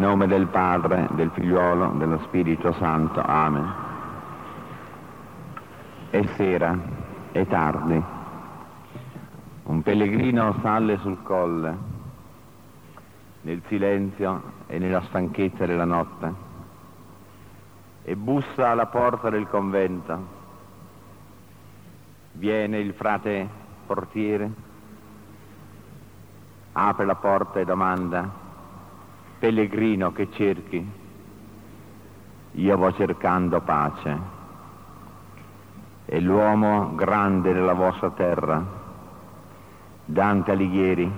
Nome del Padre, del Figliuolo, dello Spirito Santo. Amen. È sera, è tardi. Un pellegrino sale sul colle, nel silenzio e nella stanchezza della notte, e bussa alla porta del convento. Viene il frate portiere, apre la porta e domanda, pellegrino che cerchi? Io vo cercando pace. E l'uomo grande della vostra terra, Dante Alighieri,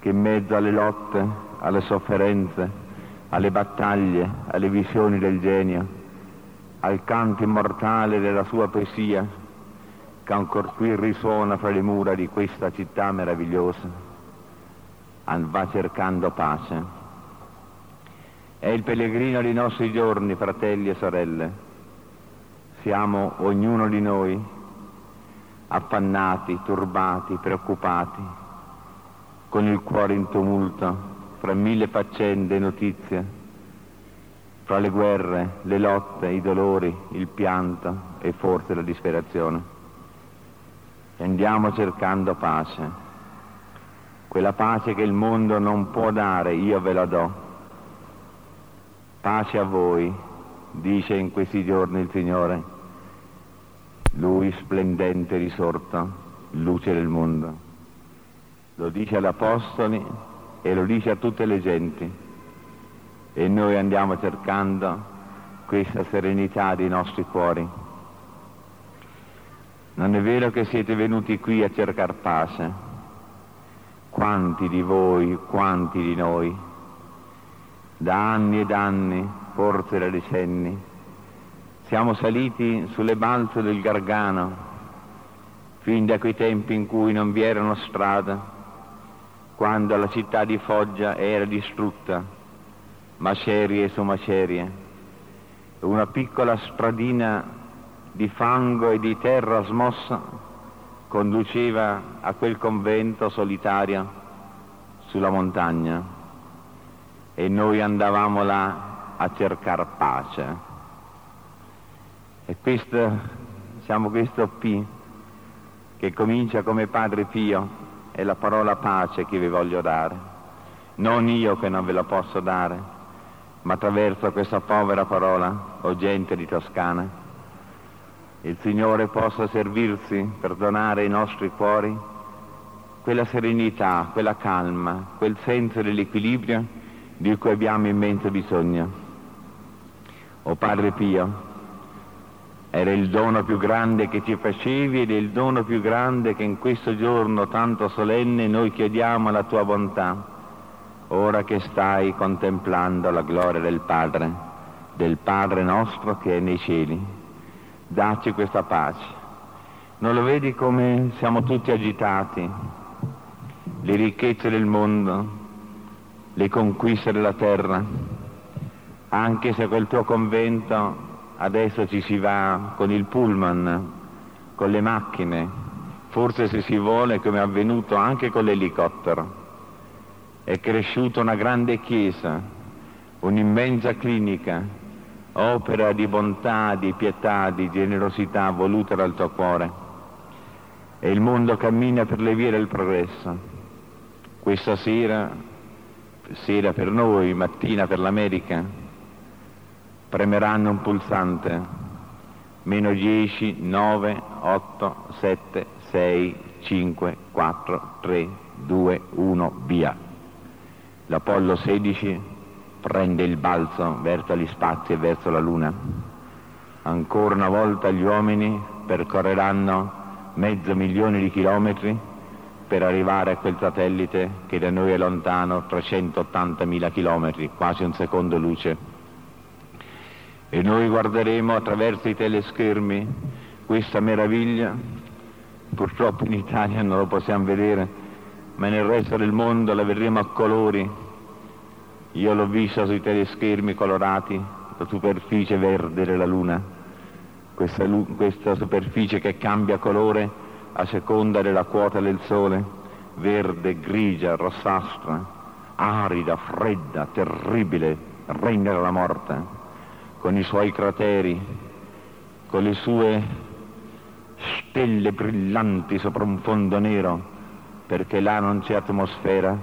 che in mezzo alle lotte, alle sofferenze, alle battaglie, alle visioni del genio, al canto immortale della sua poesia, che ancor qui risuona fra le mura di questa città meravigliosa, va cercando pace. È il pellegrino dei nostri giorni, fratelli e sorelle. Siamo ognuno di noi affannati, turbati, preoccupati, con il cuore in tumulto, fra mille faccende e notizie, fra le guerre, le lotte, i dolori, il pianto e forse la disperazione. E andiamo cercando pace, quella pace che il mondo non può dare, io ve la do Pace a voi, dice in questi giorni il Signore, Lui splendente risorto, luce del mondo. Lo dice agli Apostoli e lo dice a tutte le genti. E noi andiamo cercando questa serenità dei nostri cuori. Non è vero che siete venuti qui a cercare pace? Quanti di voi, quanti di noi da anni ed anni, forse da decenni. Siamo saliti sulle balze del Gargano, fin da quei tempi in cui non vi erano strade, quando la città di Foggia era distrutta, macerie su macerie. Una piccola stradina di fango e di terra smossa conduceva a quel convento solitario sulla montagna e noi andavamo là a cercare pace. E questo, diciamo questo P che comincia come Padre Pio è la parola pace che vi voglio dare. Non io che non ve la posso dare, ma attraverso questa povera parola, o gente di Toscana, il Signore possa servirsi per donare ai nostri cuori quella serenità, quella calma, quel senso dell'equilibrio di cui abbiamo immenso bisogno. O Padre Pio, era il dono più grande che ci facevi ed è il dono più grande che in questo giorno tanto solenne noi chiediamo alla tua bontà, ora che stai contemplando la gloria del Padre, del Padre nostro che è nei cieli. Dacci questa pace. Non lo vedi come siamo tutti agitati? Le ricchezze del mondo, le conquiste della terra, anche se quel tuo convento adesso ci si va con il pullman, con le macchine, forse se si vuole come è avvenuto anche con l'elicottero. È cresciuta una grande chiesa, un'immensa clinica, opera di bontà, di pietà, di generosità voluta dal tuo cuore. E il mondo cammina per le vie del progresso. Questa sera sera per noi, mattina per l'America, premeranno un pulsante, meno 10, 9, 8, 7, 6, 5, 4, 3, 2, 1, via. L'Apollo 16 prende il balzo verso gli spazi e verso la Luna. Ancora una volta gli uomini percorreranno mezzo milione di chilometri per arrivare a quel satellite che da noi è lontano 380.000 chilometri, quasi un secondo luce. E noi guarderemo attraverso i teleschermi questa meraviglia, purtroppo in Italia non lo possiamo vedere, ma nel resto del mondo la vedremo a colori. Io l'ho vista sui teleschermi colorati, la superficie verde della Luna, questa, questa superficie che cambia colore a seconda della quota del sole, verde, grigia, rossastra, arida, fredda, terribile, regna la morte, con i suoi crateri, con le sue stelle brillanti sopra un fondo nero, perché là non c'è atmosfera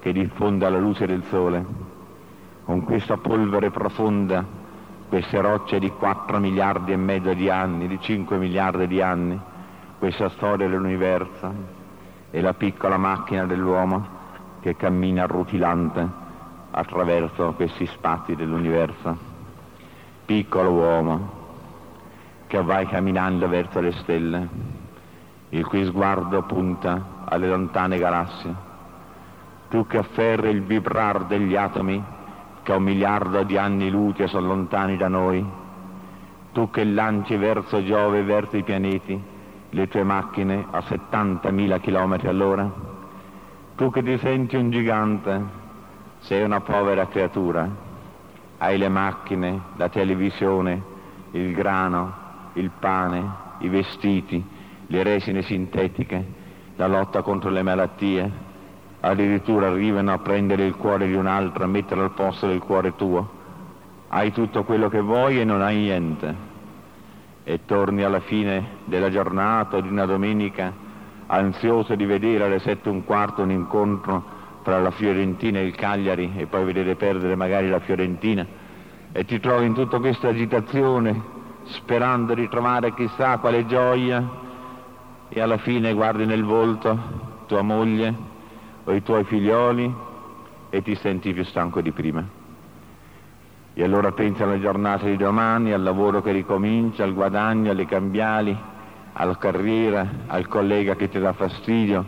che diffonda la luce del sole. Con questa polvere profonda, queste rocce di 4 miliardi e mezzo di anni, di 5 miliardi di anni, questa storia dell'universo e la piccola macchina dell'uomo che cammina rutilante attraverso questi spazi dell'universo. Piccolo uomo, che vai camminando verso le stelle, il cui sguardo punta alle lontane galassie. Tu che afferri il vibrar degli atomi che a un miliardo di anni luce sono lontani da noi, tu che lanci verso Giove e verso i pianeti le tue macchine a 70.000 km all'ora, tu che ti senti un gigante, sei una povera creatura, hai le macchine, la televisione, il grano, il pane, i vestiti, le resine sintetiche, la lotta contro le malattie, addirittura arrivano a prendere il cuore di un altro, a metterlo al posto del cuore tuo. Hai tutto quello che vuoi e non hai niente. E torni alla fine della giornata o di una domenica ansioso di vedere alle sette e un quarto un incontro tra la Fiorentina e il Cagliari e poi vedere perdere magari la Fiorentina e ti trovi in tutta questa agitazione sperando di trovare chissà quale gioia e alla fine guardi nel volto tua moglie o i tuoi figlioli e ti senti più stanco di prima. E allora pensi alla giornata di domani, al lavoro che ricomincia, al guadagno, alle cambiali, alla carriera, al collega che ti dà fastidio,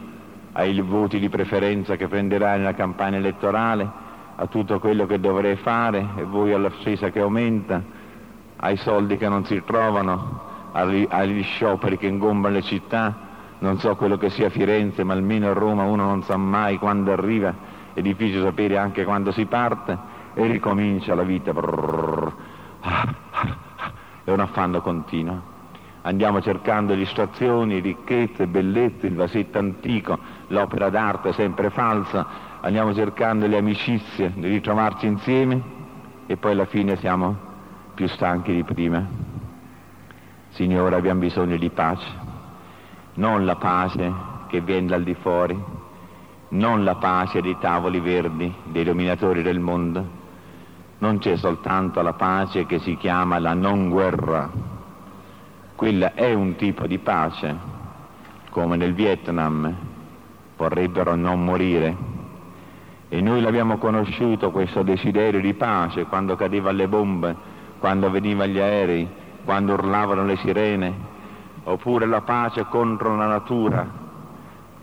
ai voti di preferenza che prenderai nella campagna elettorale, a tutto quello che dovrei fare e voi alla spesa che aumenta, ai soldi che non si trovano, agli, agli scioperi che ingombano le città, non so quello che sia Firenze, ma almeno a Roma uno non sa mai quando arriva, è difficile sapere anche quando si parte e ricomincia la vita. È un affanno continuo. Andiamo cercando distrazioni, ricchezze, bellezze, il vasetto antico, l'opera d'arte sempre falsa, andiamo cercando le amicizie, di ritrovarci insieme e poi alla fine siamo più stanchi di prima. Signore, abbiamo bisogno di pace, non la pace che viene dal di fuori, non la pace dei tavoli verdi, dei dominatori del mondo. Non c'è soltanto la pace che si chiama la non guerra. Quella è un tipo di pace, come nel Vietnam, vorrebbero non morire. E noi l'abbiamo conosciuto questo desiderio di pace quando cadeva le bombe quando venivano gli aerei, quando urlavano le sirene, oppure la pace contro la natura.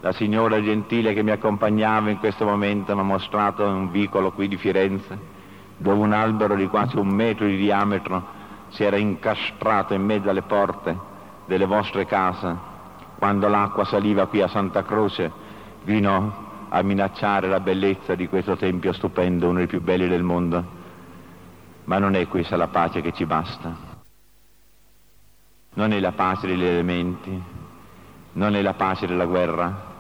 La signora gentile che mi accompagnava in questo momento mi ha mostrato un vicolo qui di Firenze, dove un albero di quasi un metro di diametro si era incastrato in mezzo alle porte delle vostre case, quando l'acqua saliva qui a Santa Croce, vino a minacciare la bellezza di questo tempio stupendo, uno dei più belli del mondo. Ma non è questa la pace che ci basta. Non è la pace degli elementi, non è la pace della guerra,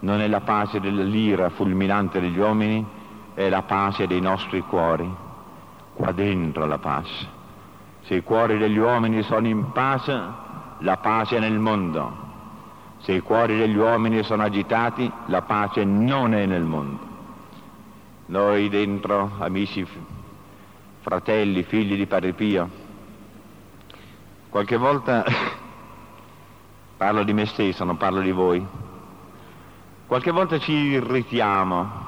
non è la pace dell'ira fulminante degli uomini, è la pace dei nostri cuori. Qua dentro la pace. Se i cuori degli uomini sono in pace, la pace è nel mondo. Se i cuori degli uomini sono agitati, la pace non è nel mondo. Noi dentro, amici fratelli, figli di Padre Pio. Qualche volta parlo di me stesso, non parlo di voi. Qualche volta ci irritiamo,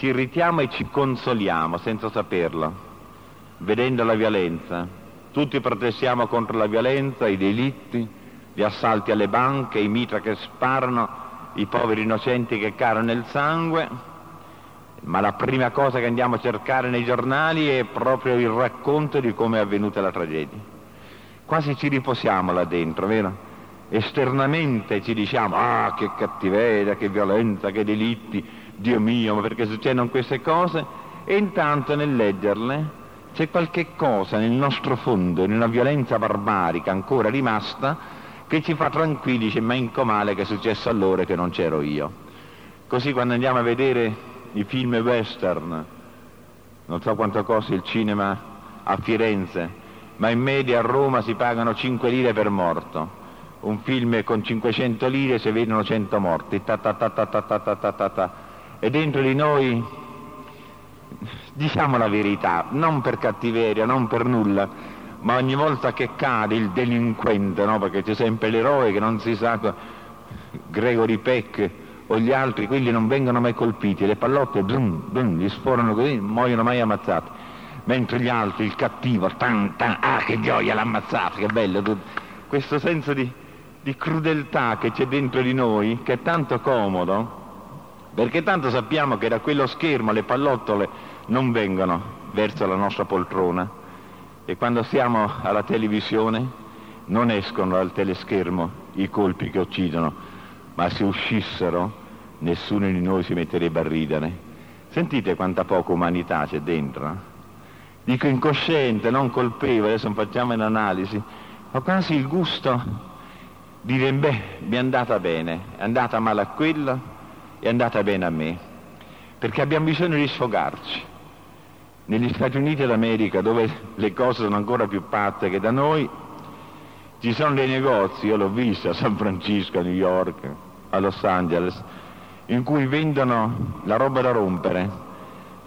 ci irritiamo e ci consoliamo senza saperlo, vedendo la violenza. Tutti protestiamo contro la violenza, i delitti, gli assalti alle banche, i mitra che sparano, i poveri innocenti che carano nel sangue ma la prima cosa che andiamo a cercare nei giornali è proprio il racconto di come è avvenuta la tragedia. Quasi ci riposiamo là dentro, vero? Esternamente ci diciamo, ah che cattiveria, che violenza, che delitti, Dio mio, ma perché succedono queste cose? E intanto nel leggerle c'è qualche cosa nel nostro fondo, in una violenza barbarica ancora rimasta, che ci fa tranquilli, dice, ma in comale che è successo allora che non c'ero io. Così quando andiamo a vedere i film western, non so quanto costa il cinema a Firenze, ma in media a Roma si pagano 5 lire per morto. Un film con 500 lire si vedono 100 morti, ta ta ta ta ta ta ta ta ta. E dentro di noi, diciamo la verità, non per cattiveria, non per nulla, ma ogni volta che cade il delinquente, no? perché c'è sempre l'eroe che non si sa, Gregory Peck, o gli altri, quelli non vengono mai colpiti, le pallotte dum, dum, gli sforano così, non muoiono mai ammazzati. Mentre gli altri, il cattivo, tan, tan, ah che gioia l'ha ammazzato, che bello, tutto. questo senso di, di crudeltà che c'è dentro di noi, che è tanto comodo, perché tanto sappiamo che da quello schermo le pallottole non vengono verso la nostra poltrona e quando siamo alla televisione non escono dal teleschermo i colpi che uccidono, ma se uscissero nessuno di noi si metterebbe a ridere. Sentite quanta poca umanità c'è dentro. Dico incosciente, non colpevole, adesso facciamo un'analisi. Ho quasi il gusto di dire, beh, mi è andata bene, è andata male a quello, è andata bene a me. Perché abbiamo bisogno di sfogarci. Negli Stati Uniti d'America, dove le cose sono ancora più patte che da noi, ci sono dei negozi, io l'ho visto a San Francisco, a New York, a Los Angeles, in cui vendono la roba da rompere,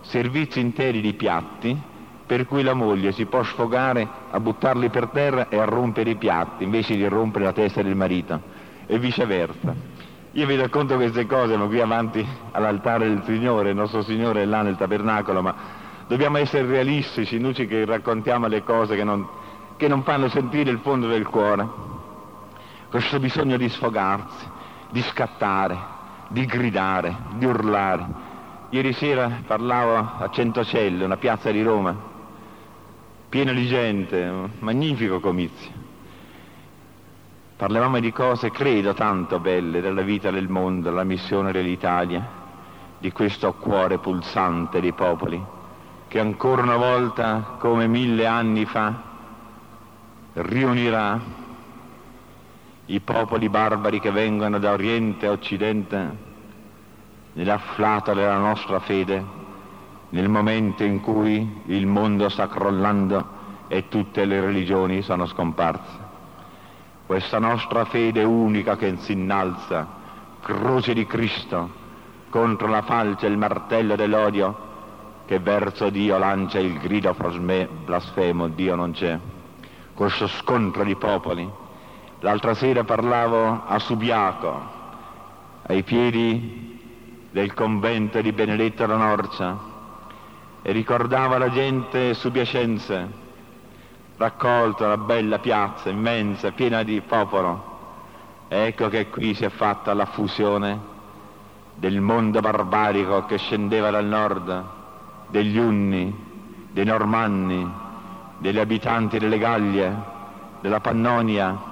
servizi interi di piatti, per cui la moglie si può sfogare a buttarli per terra e a rompere i piatti invece di rompere la testa del marito e viceversa. Io vi racconto queste cose, ma qui avanti all'altare del Signore, il nostro Signore è là nel tabernacolo, ma dobbiamo essere realistici, noi che raccontiamo le cose che non, che non fanno sentire il fondo del cuore. Questo bisogno di sfogarsi, di scattare, di gridare, di urlare. Ieri sera parlavo a Centocelle, una piazza di Roma, piena di gente, un magnifico comizio. Parlavamo di cose, credo, tanto belle della vita del mondo, della missione dell'Italia, di questo cuore pulsante dei popoli, che ancora una volta, come mille anni fa, riunirà i popoli barbari che vengono da Oriente a Occidente nell'afflato della nostra fede, nel momento in cui il mondo sta crollando e tutte le religioni sono scomparse. Questa nostra fede unica che si innalza, croce di Cristo, contro la falce e il martello dell'odio, che verso Dio lancia il grido blasfemo, Dio non c'è. Questo scontro di popoli, L'altra sera parlavo a Subiaco, ai piedi del convento di Benedetto la Norcia, e ricordavo la gente su Raccolta la bella piazza immensa, piena di popolo. Ecco che qui si è fatta la fusione del mondo barbarico che scendeva dal nord, degli Unni, dei Normanni, degli abitanti delle Gallie, della Pannonia,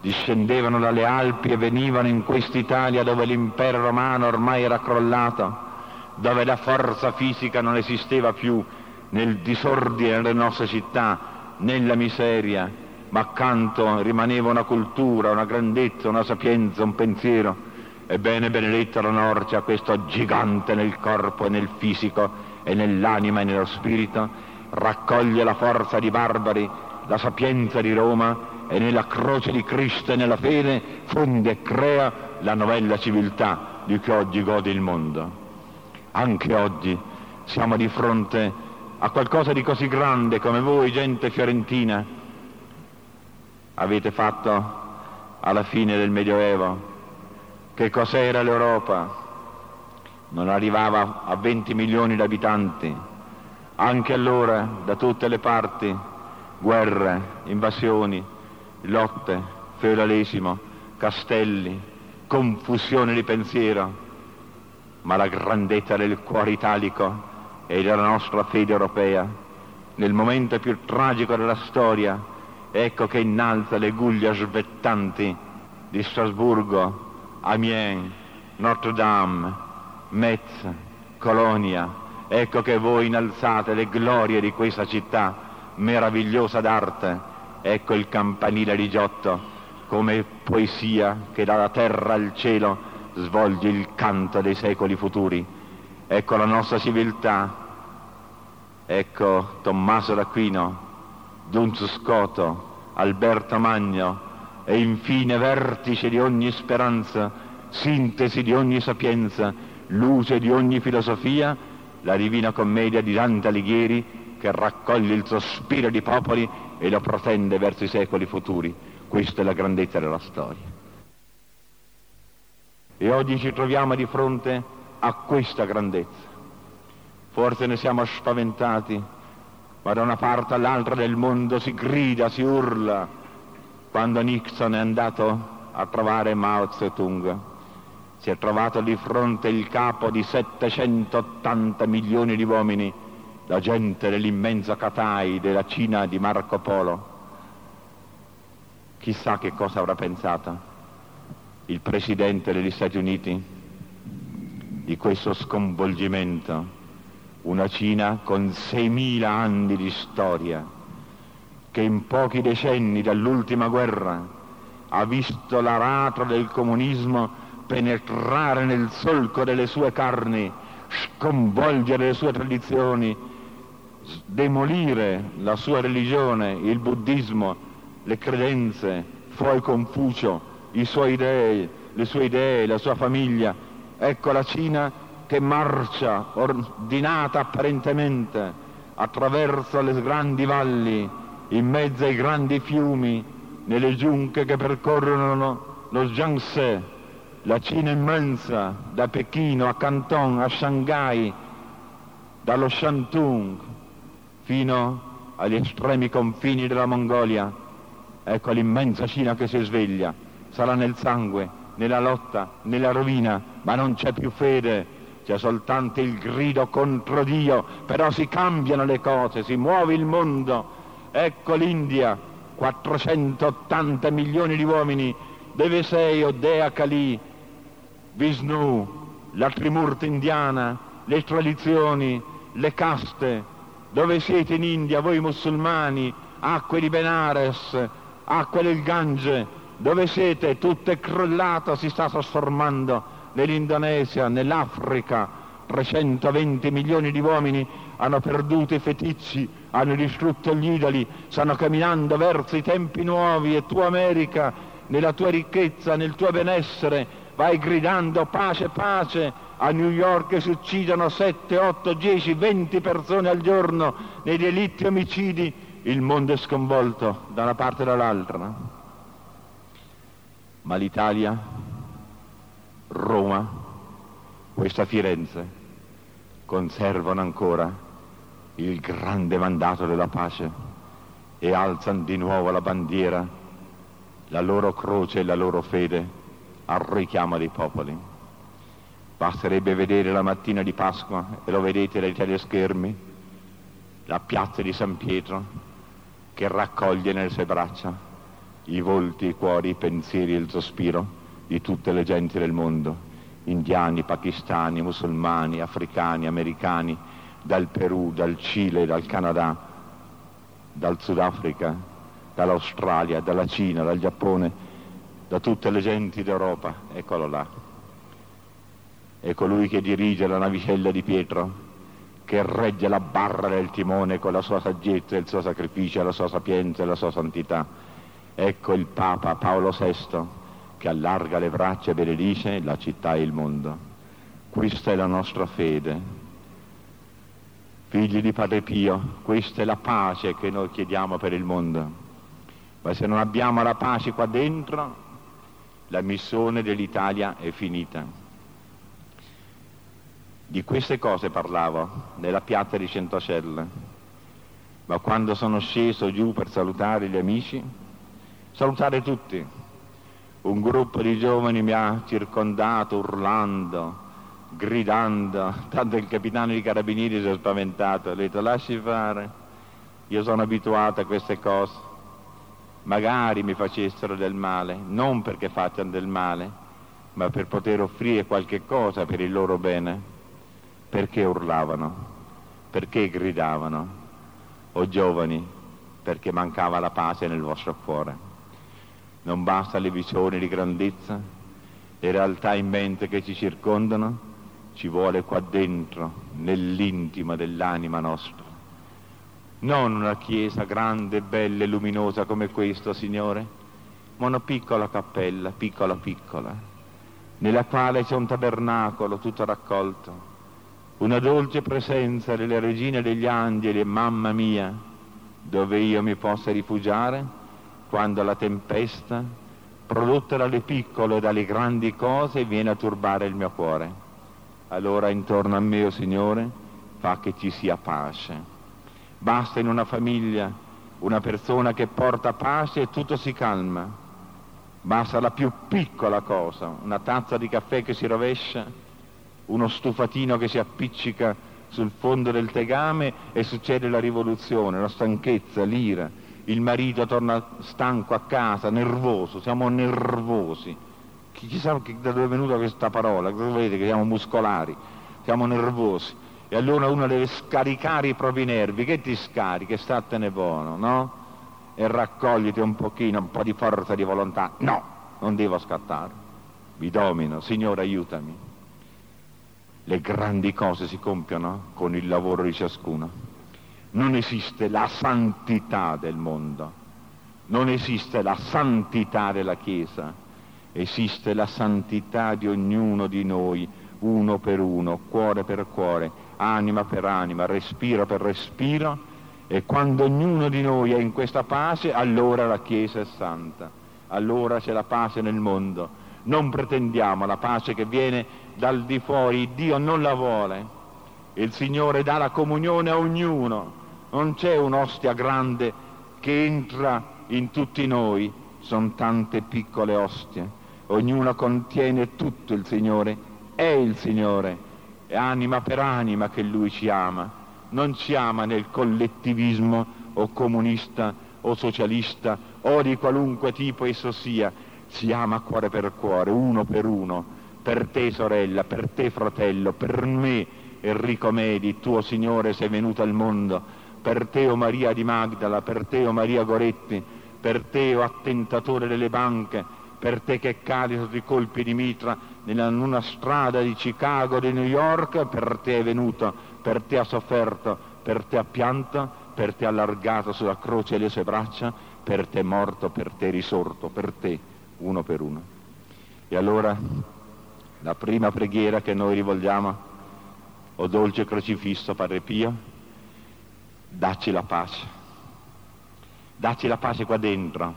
discendevano dalle Alpi e venivano in quest'Italia dove l'impero romano ormai era crollato, dove la forza fisica non esisteva più nel disordine delle nostre città, nella miseria, ma accanto rimaneva una cultura, una grandezza, una sapienza, un pensiero. Ebbene, benedetta la Norcia, questo gigante nel corpo e nel fisico e nell'anima e nello spirito, raccoglie la forza di barbari, la sapienza di Roma e nella croce di Cristo e nella fede fonde e crea la novella civiltà di cui oggi gode il mondo. Anche oggi siamo di fronte a qualcosa di così grande come voi, gente fiorentina, avete fatto alla fine del Medioevo. Che cos'era l'Europa? Non arrivava a 20 milioni di abitanti. Anche allora, da tutte le parti, guerre, invasioni, lotte, feudalesimo, castelli, confusione di pensiero, ma la grandezza del cuore italico e della nostra fede europea, nel momento più tragico della storia, ecco che innalza le guglie svettanti di Strasburgo, Amiens, Notre Dame, Metz, Colonia, ecco che voi innalzate le glorie di questa città meravigliosa d'arte, Ecco il campanile di Giotto. Come poesia che dalla terra al cielo svolge il canto dei secoli futuri. Ecco la nostra civiltà, ecco Tommaso d'Aquino, Duns Scoto, Alberto Magno e infine vertice di ogni speranza, sintesi di ogni sapienza, luce di ogni filosofia, la Divina Commedia di Dante Alighieri che raccoglie il sospiro di popoli e lo protende verso i secoli futuri. Questa è la grandezza della storia. E oggi ci troviamo di fronte a questa grandezza. Forse ne siamo spaventati, ma da una parte all'altra del mondo si grida, si urla, quando Nixon è andato a trovare Mao Zedong. Si è trovato di fronte il capo di 780 milioni di uomini, la gente dell'immenso Katai della Cina di Marco Polo. Chissà che cosa avrà pensato il Presidente degli Stati Uniti di questo sconvolgimento una Cina con 6.000 anni di storia, che in pochi decenni dall'ultima guerra ha visto l'aratro del comunismo penetrare nel solco delle sue carni, sconvolgere le sue tradizioni, demolire la sua religione, il buddismo, le credenze, poi Confucio, i suoi dei, le sue idee, la sua famiglia. Ecco la Cina che marcia ordinata apparentemente attraverso le grandi valli, in mezzo ai grandi fiumi, nelle giunche che percorrono lo Jiangse, la Cina immensa, da Pechino a Canton a Shanghai, dallo Shantung fino agli estremi confini della Mongolia. Ecco l'immensa Cina che si sveglia, sarà nel sangue, nella lotta, nella rovina, ma non c'è più fede, c'è soltanto il grido contro Dio, però si cambiano le cose, si muove il mondo. Ecco l'India, 480 milioni di uomini, dove sei, Odea Kali, Vishnu, la Trimurta indiana, le tradizioni, le caste, dove siete in India, voi musulmani, acque di Benares, acque del Gange, dove siete? Tutto è crollato, si sta trasformando nell'Indonesia, nell'Africa, 320 milioni di uomini hanno perduto i feticci, hanno distrutto gli idoli, stanno camminando verso i tempi nuovi e tu America, nella tua ricchezza, nel tuo benessere, vai gridando pace, pace, a New York si uccidono 7, 8, 10, 20 persone al giorno nei delitti omicidi, il mondo è sconvolto da una parte e dall'altra. Ma l'Italia? Roma, questa Firenze, conservano ancora il grande mandato della pace e alzano di nuovo la bandiera, la loro croce e la loro fede al richiamo dei popoli. Basterebbe vedere la mattina di Pasqua, e lo vedete dai teleschermi, la piazza di San Pietro che raccoglie nelle sue braccia i volti, i cuori, i pensieri e il sospiro di tutte le genti del mondo, indiani, pakistani, musulmani, africani, americani, dal Perù, dal Cile, dal Canada, dal Sudafrica, dall'Australia, dalla Cina, dal Giappone, da tutte le genti d'Europa, eccolo là. È colui che dirige la navicella di Pietro, che regge la barra del timone con la sua saggezza, il suo sacrificio, la sua sapienza e la sua santità. Ecco il Papa Paolo VI, che allarga le braccia e benedice la città e il mondo. Questa è la nostra fede. Figli di Padre Pio, questa è la pace che noi chiediamo per il mondo. Ma se non abbiamo la pace qua dentro, la missione dell'Italia è finita. Di queste cose parlavo nella piazza di Centocelle, ma quando sono sceso giù per salutare gli amici, salutare tutti, un gruppo di giovani mi ha circondato urlando, gridando, tanto il capitano di carabinieri si è spaventato, ha detto lasci fare, io sono abituato a queste cose, magari mi facessero del male, non perché facciano del male, ma per poter offrire qualche cosa per il loro bene. Perché urlavano? Perché gridavano? O giovani, perché mancava la pace nel vostro cuore. Non basta le visioni di grandezza, le realtà in mente che ci circondano, ci vuole qua dentro, nell'intimo dell'anima nostra. Non una chiesa grande, bella e luminosa come questa, Signore, ma una piccola cappella, piccola piccola, nella quale c'è un tabernacolo tutto raccolto, una dolce presenza delle regine degli angeli mamma mia, dove io mi possa rifugiare quando la tempesta, prodotta dalle piccole e dalle grandi cose, viene a turbare il mio cuore allora intorno a me, oh Signore, fa che ci sia pace. Basta in una famiglia una persona che porta pace e tutto si calma. Basta la più piccola cosa, una tazza di caffè che si rovescia, uno stufatino che si appiccica sul fondo del tegame e succede la rivoluzione, la stanchezza, l'ira. Il marito torna stanco a casa, nervoso, siamo nervosi chissà da dove è venuta questa parola, vedete che siamo muscolari, siamo nervosi. E allora uno deve scaricare i propri nervi, che ti scarichi, statene buono, no? E raccogliti un pochino, un po' di forza di volontà. No, non devo scattare. Vi domino, Signore aiutami. Le grandi cose si compiono con il lavoro di ciascuno. Non esiste la santità del mondo, non esiste la santità della Chiesa. Esiste la santità di ognuno di noi, uno per uno, cuore per cuore, anima per anima, respiro per respiro, e quando ognuno di noi è in questa pace, allora la Chiesa è santa, allora c'è la pace nel mondo. Non pretendiamo la pace che viene dal di fuori, Dio non la vuole. Il Signore dà la comunione a ognuno, non c'è un'ostia grande che entra in tutti noi, sono tante piccole ostie. Ognuna contiene tutto il Signore, è il Signore, è anima per anima che Lui ci ama, non ci ama nel collettivismo o comunista o socialista o di qualunque tipo esso sia, ci ama cuore per cuore, uno per uno, per te sorella, per te fratello, per me Enrico Medi, tuo Signore sei venuto al mondo, per te o Maria di Magdala, per te o Maria Goretti, per te o attentatore delle banche, per te che cadi sotto i colpi di mitra in una strada di Chicago, di New York, per te è venuto, per te ha sofferto, per te ha pianto, per te ha allargato sulla croce le sue braccia, per te è morto, per te è risorto, per te, uno per uno. E allora la prima preghiera che noi rivolgiamo, o dolce crocifisso Padre Pio, dacci la pace, dacci la pace qua dentro,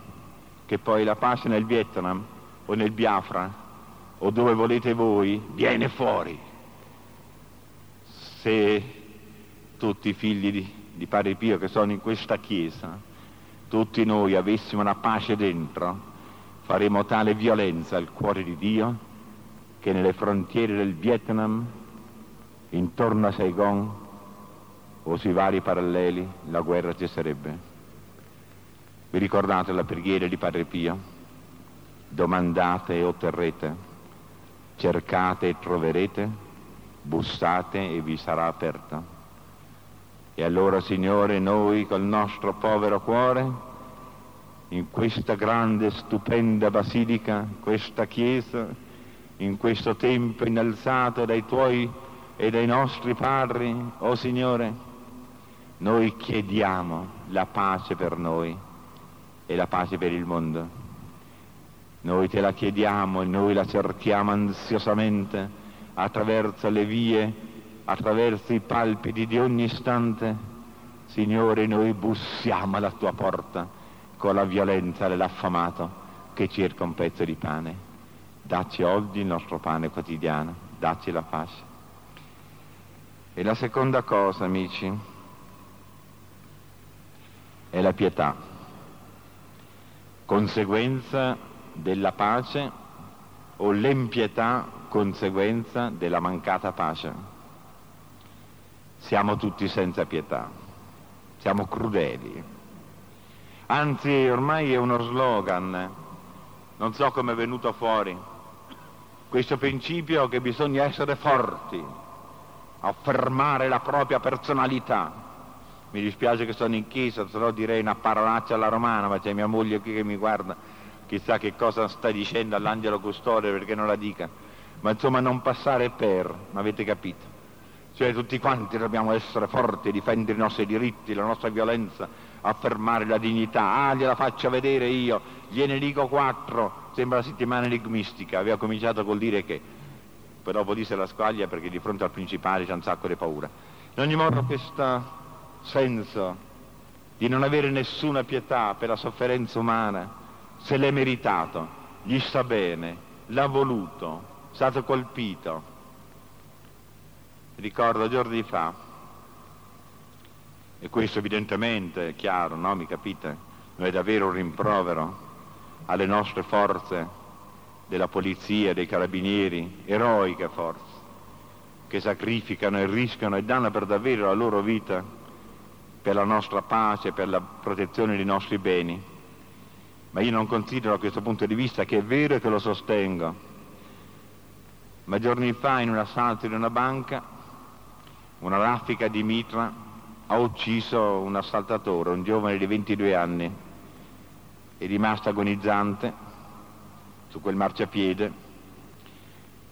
che poi la pace nel Vietnam o nel Biafra o dove volete voi viene fuori. Se tutti i figli di, di Padre Pio che sono in questa chiesa, tutti noi avessimo la pace dentro, faremo tale violenza al cuore di Dio che nelle frontiere del Vietnam, intorno a Saigon o sui vari paralleli, la guerra cesserebbe. Vi ricordate la preghiera di Padre Pio? Domandate e otterrete, cercate e troverete, bussate e vi sarà aperta. E allora, Signore, noi col nostro povero cuore, in questa grande, stupenda basilica, questa chiesa, in questo tempio innalzato dai tuoi e dai nostri padri, o oh Signore, noi chiediamo la pace per noi e la pace per il mondo. Noi te la chiediamo e noi la cerchiamo ansiosamente attraverso le vie, attraverso i palpiti di ogni istante. Signore, noi bussiamo alla tua porta con la violenza dell'affamato che cerca un pezzo di pane. Dacci oggi il nostro pane quotidiano, dacci la pace. E la seconda cosa, amici, è la pietà. Conseguenza della pace o l'empietà conseguenza della mancata pace. Siamo tutti senza pietà, siamo crudeli. Anzi, ormai è uno slogan, non so come è venuto fuori, questo principio che bisogna essere forti, affermare la propria personalità, mi dispiace che sono in chiesa, se no direi una parolaccia alla romana, ma c'è mia moglie qui che mi guarda, chissà che cosa sta dicendo all'angelo custode perché non la dica. ma insomma non passare per, avete capito? Cioè tutti quanti dobbiamo essere forti, difendere i nostri diritti, la nostra violenza, affermare la dignità. Ah, gliela faccio vedere io, gliene dico quattro, sembra la settimana enigmistica, aveva cominciato col dire che, poi dopo disse la squaglia perché di fronte al principale c'è un sacco di paura. In ogni modo questo senso di non avere nessuna pietà per la sofferenza umana, se l'è meritato, gli sta bene, l'ha voluto, è stato colpito, ricordo giorni fa, e questo evidentemente è chiaro, no? Mi capite? Non è davvero un rimprovero alle nostre forze della polizia, dei carabinieri, eroiche forze, che sacrificano e rischiano e danno per davvero la loro vita per la nostra pace, per la protezione dei nostri beni. Ma io non considero questo punto di vista che è vero e che lo sostengo. Ma giorni fa in un assalto in una banca una raffica di mitra ha ucciso un assaltatore, un giovane di 22 anni, è rimasto agonizzante su quel marciapiede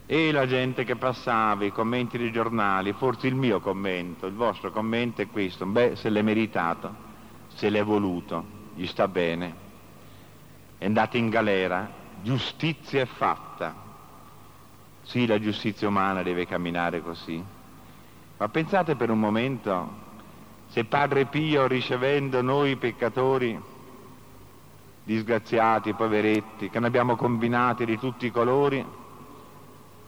e la gente che passava, i commenti dei giornali, forse il mio commento, il vostro commento è questo, beh, se l'è meritato, se l'è voluto, gli sta bene, è andato in galera, giustizia è fatta. Sì, la giustizia umana deve camminare così. Ma pensate per un momento se Padre Pio ricevendo noi peccatori, disgraziati, poveretti, che ne abbiamo combinati di tutti i colori,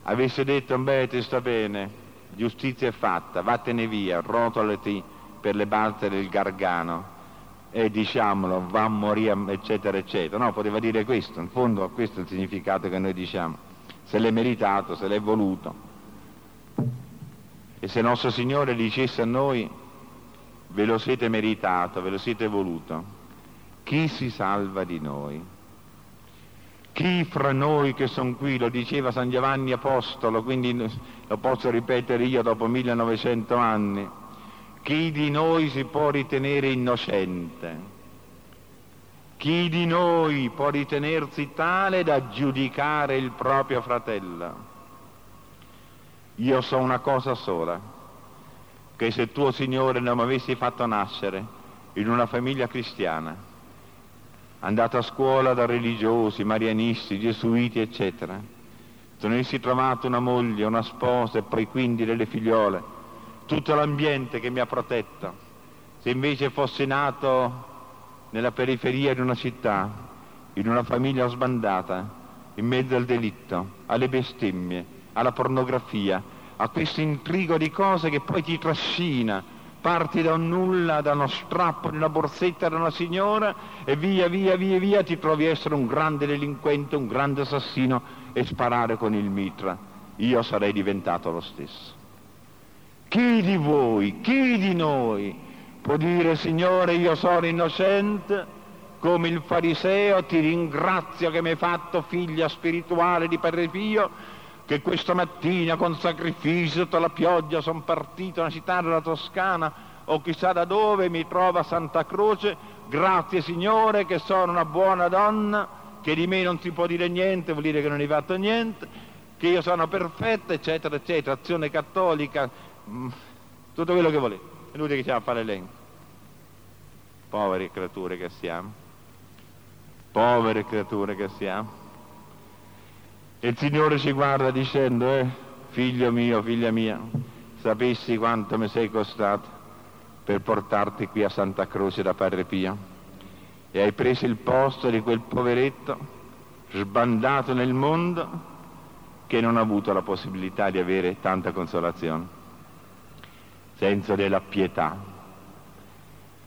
avesse detto, beh, ti sta bene, giustizia è fatta, vattene via, rotolati per le balze del Gargano e diciamolo, va a morire, eccetera, eccetera. No, poteva dire questo, in fondo questo è il significato che noi diciamo, se l'è meritato, se l'è voluto. E se nostro Signore dicesse a noi, ve lo siete meritato, ve lo siete voluto, chi si salva di noi? Chi fra noi che sono qui, lo diceva San Giovanni Apostolo, quindi lo posso ripetere io dopo 1900 anni, chi di noi si può ritenere innocente? Chi di noi può ritenersi tale da giudicare il proprio fratello? Io so una cosa sola, che se tuo Signore non mi avessi fatto nascere in una famiglia cristiana, andato a scuola da religiosi, marianisti, gesuiti, eccetera, avessi trovato una moglie, una sposa e poi quindi delle figliole, tutto l'ambiente che mi ha protetto, se invece fossi nato nella periferia di una città, in una famiglia sbandata, in mezzo al delitto, alle bestemmie, alla pornografia, a questo intrigo di cose che poi ti trascina. Parti da un nulla, da uno strappo una borsetta da una signora e via, via, via, via ti trovi a essere un grande delinquente, un grande assassino e sparare con il mitra. Io sarei diventato lo stesso. Chi di voi, chi di noi può dire Signore io sono innocente? come il fariseo ti ringrazio che mi hai fatto figlia spirituale di Padre Pio che questa mattina con sacrificio sotto la pioggia sono partito una città della Toscana o chissà da dove mi trova Santa Croce, grazie Signore che sono una buona donna, che di me non si può dire niente, vuol dire che non hai fatto niente, che io sono perfetta, eccetera, eccetera, azione cattolica, mm, tutto quello che volete. È inutile che ci a fare l'elenco. Povere creature che siamo, povere creature che siamo. E il Signore ci guarda dicendo, eh, figlio mio, figlia mia, sapessi quanto mi sei costato per portarti qui a Santa Croce da Padre Pio e hai preso il posto di quel poveretto sbandato nel mondo che non ha avuto la possibilità di avere tanta consolazione. Senso della pietà.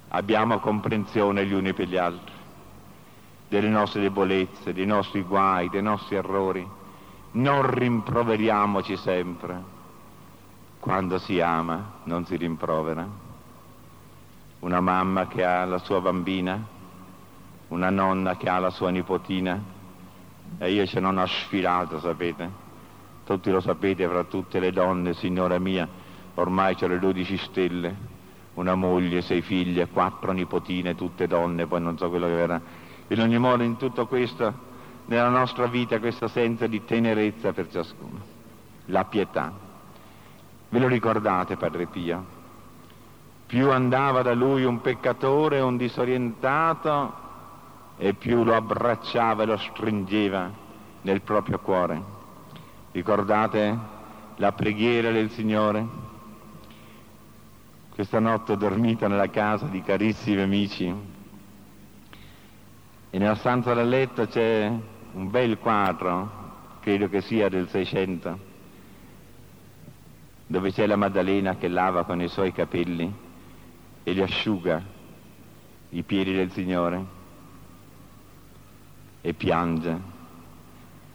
Abbiamo comprensione gli uni per gli altri delle nostre debolezze, dei nostri guai, dei nostri errori non rimproveriamoci sempre. Quando si ama non si rimprovera. Una mamma che ha la sua bambina, una nonna che ha la sua nipotina, e io ce n'ho sfilato, sapete. Tutti lo sapete, fra tutte le donne, signora mia, ormai c'ho le dodici stelle, una moglie, sei figlie, quattro nipotine, tutte donne, poi non so quello che verrà. In ogni modo, in tutto questo nella nostra vita questo senso di tenerezza per ciascuno. la pietà. Ve lo ricordate, Padre Pio? Più andava da lui un peccatore, un disorientato, e più lo abbracciava e lo stringeva nel proprio cuore. Ricordate la preghiera del Signore? Questa notte ho dormito nella casa di carissimi amici e nella stanza da letto c'è un bel quadro, credo che sia del Seicento, dove c'è la Maddalena che lava con i suoi capelli e li asciuga i piedi del Signore e piange.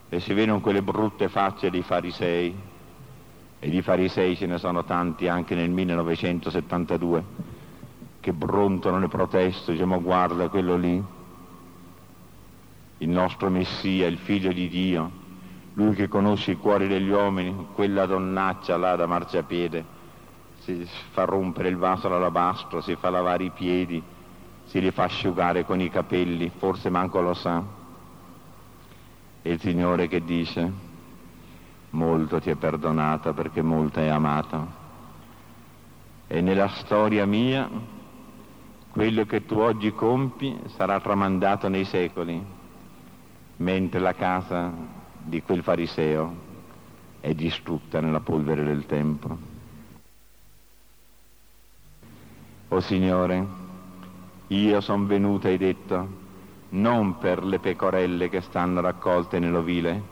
E si vedono quelle brutte facce dei farisei e di farisei ce ne sono tanti anche nel 1972 che brontano e protestano, diciamo guarda quello lì, il nostro Messia, il figlio di Dio, lui che conosce i cuori degli uomini, quella donnaccia là da marciapiede si fa rompere il vaso d'alabastro, si fa lavare i piedi, si li fa asciugare con i capelli, forse manco lo sa. E il Signore che dice, molto ti è perdonata perché molto hai amato. E nella storia mia, quello che tu oggi compi sarà tramandato nei secoli, mentre la casa di quel fariseo è distrutta nella polvere del tempo. O Signore, io sono venuto, hai detto, non per le pecorelle che stanno raccolte nell'ovile,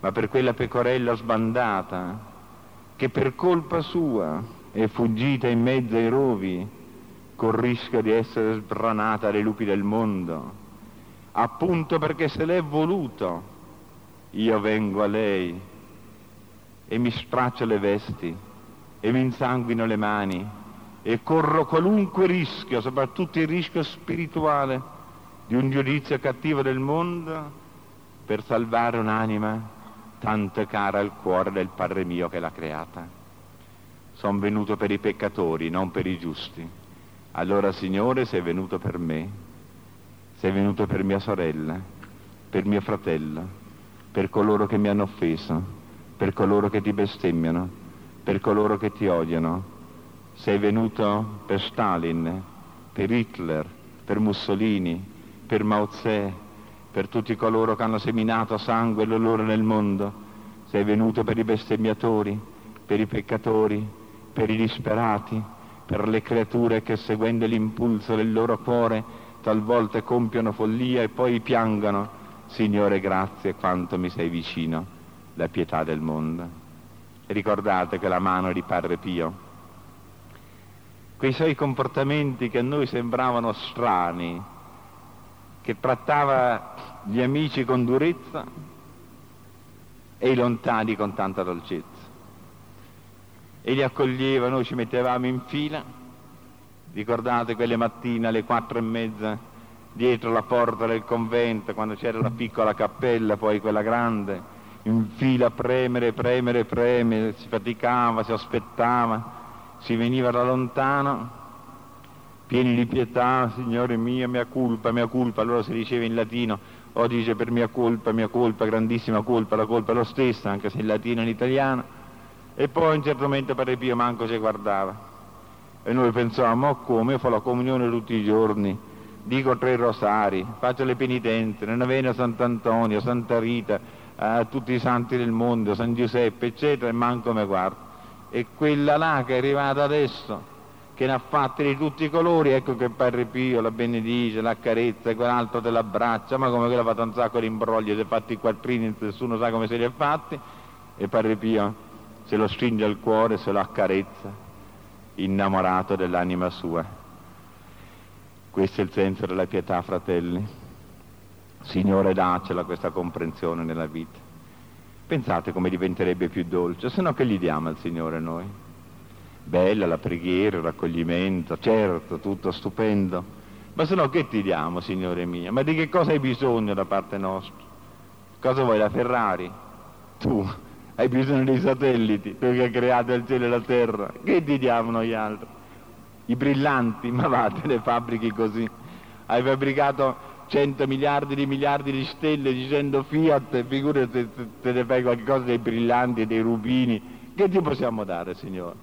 ma per quella pecorella sbandata che per colpa sua è fuggita in mezzo ai rovi col rischio di essere sbranata dai lupi del mondo, appunto perché se l'è voluto io vengo a lei e mi straccio le vesti e mi insanguino le mani e corro qualunque rischio, soprattutto il rischio spirituale di un giudizio cattivo del mondo, per salvare un'anima tanto cara al cuore del Padre mio che l'ha creata. Sono venuto per i peccatori, non per i giusti. Allora, Signore, sei venuto per me, sei venuto per mia sorella, per mio fratello, per coloro che mi hanno offeso, per coloro che ti bestemmiano, per coloro che ti odiano, sei venuto per Stalin, per Hitler, per Mussolini, per Mao Tse, per tutti coloro che hanno seminato sangue e dolore nel mondo. Sei venuto per i bestemmiatori, per i peccatori, per i disperati, per le creature che seguendo l'impulso del loro cuore talvolta compiono follia e poi piangono. Signore, grazie quanto mi sei vicino, la pietà del mondo. E ricordate che la mano di Padre Pio quei suoi comportamenti che a noi sembravano strani, che trattava gli amici con durezza e i lontani con tanta dolcezza. E li accoglieva, noi ci mettevamo in fila, ricordate quelle mattine alle quattro e mezza dietro la porta del convento, quando c'era la piccola cappella, poi quella grande, in fila a premere, premere, premere, si faticava, si aspettava si veniva da lontano, pieni di pietà, Signore mio, mia colpa, mia colpa, allora si diceva in latino, o dice per mia colpa, mia colpa, grandissima colpa, la colpa è lo stessa, anche se in latino e in italiano, e poi a un certo momento Padre Pio manco ci guardava. E noi pensavamo, oh come, io fa la comunione tutti i giorni, dico tre rosari, faccio le penitenze, non avviene Sant'Antonio, Santa Rita, a tutti i santi del mondo, San Giuseppe, eccetera, e manco mi guarda e quella là che è arrivata adesso, che ne ha fatte di tutti i colori, ecco che Padre Pio la benedice, la carezza, quell'altro te l'abbraccia, ma come quella ha fatto un sacco di imbrogli, si è fatti i quattrini, nessuno sa come se li ha fatti, e Padre Pio se lo stringe al cuore, se lo accarezza, innamorato dell'anima sua. Questo è il senso della pietà, fratelli. Signore, dacela questa comprensione nella vita. Pensate come diventerebbe più dolce, se no che gli diamo al Signore noi? Bella la preghiera, il raccoglimento, certo, tutto stupendo, ma se no che ti diamo, Signore mio? Ma di che cosa hai bisogno da parte nostra? Cosa vuoi, la Ferrari? Tu hai bisogno dei satelliti, tu che hai creato il cielo e la terra, che ti diamo noi altri? I brillanti, ma va, te ne fabbrichi così. Hai fabbricato 100 miliardi di miliardi di stelle dicendo Fiat, figurati se te ne fai qualcosa dei brillanti, dei rubini, che ti possiamo dare, Signore?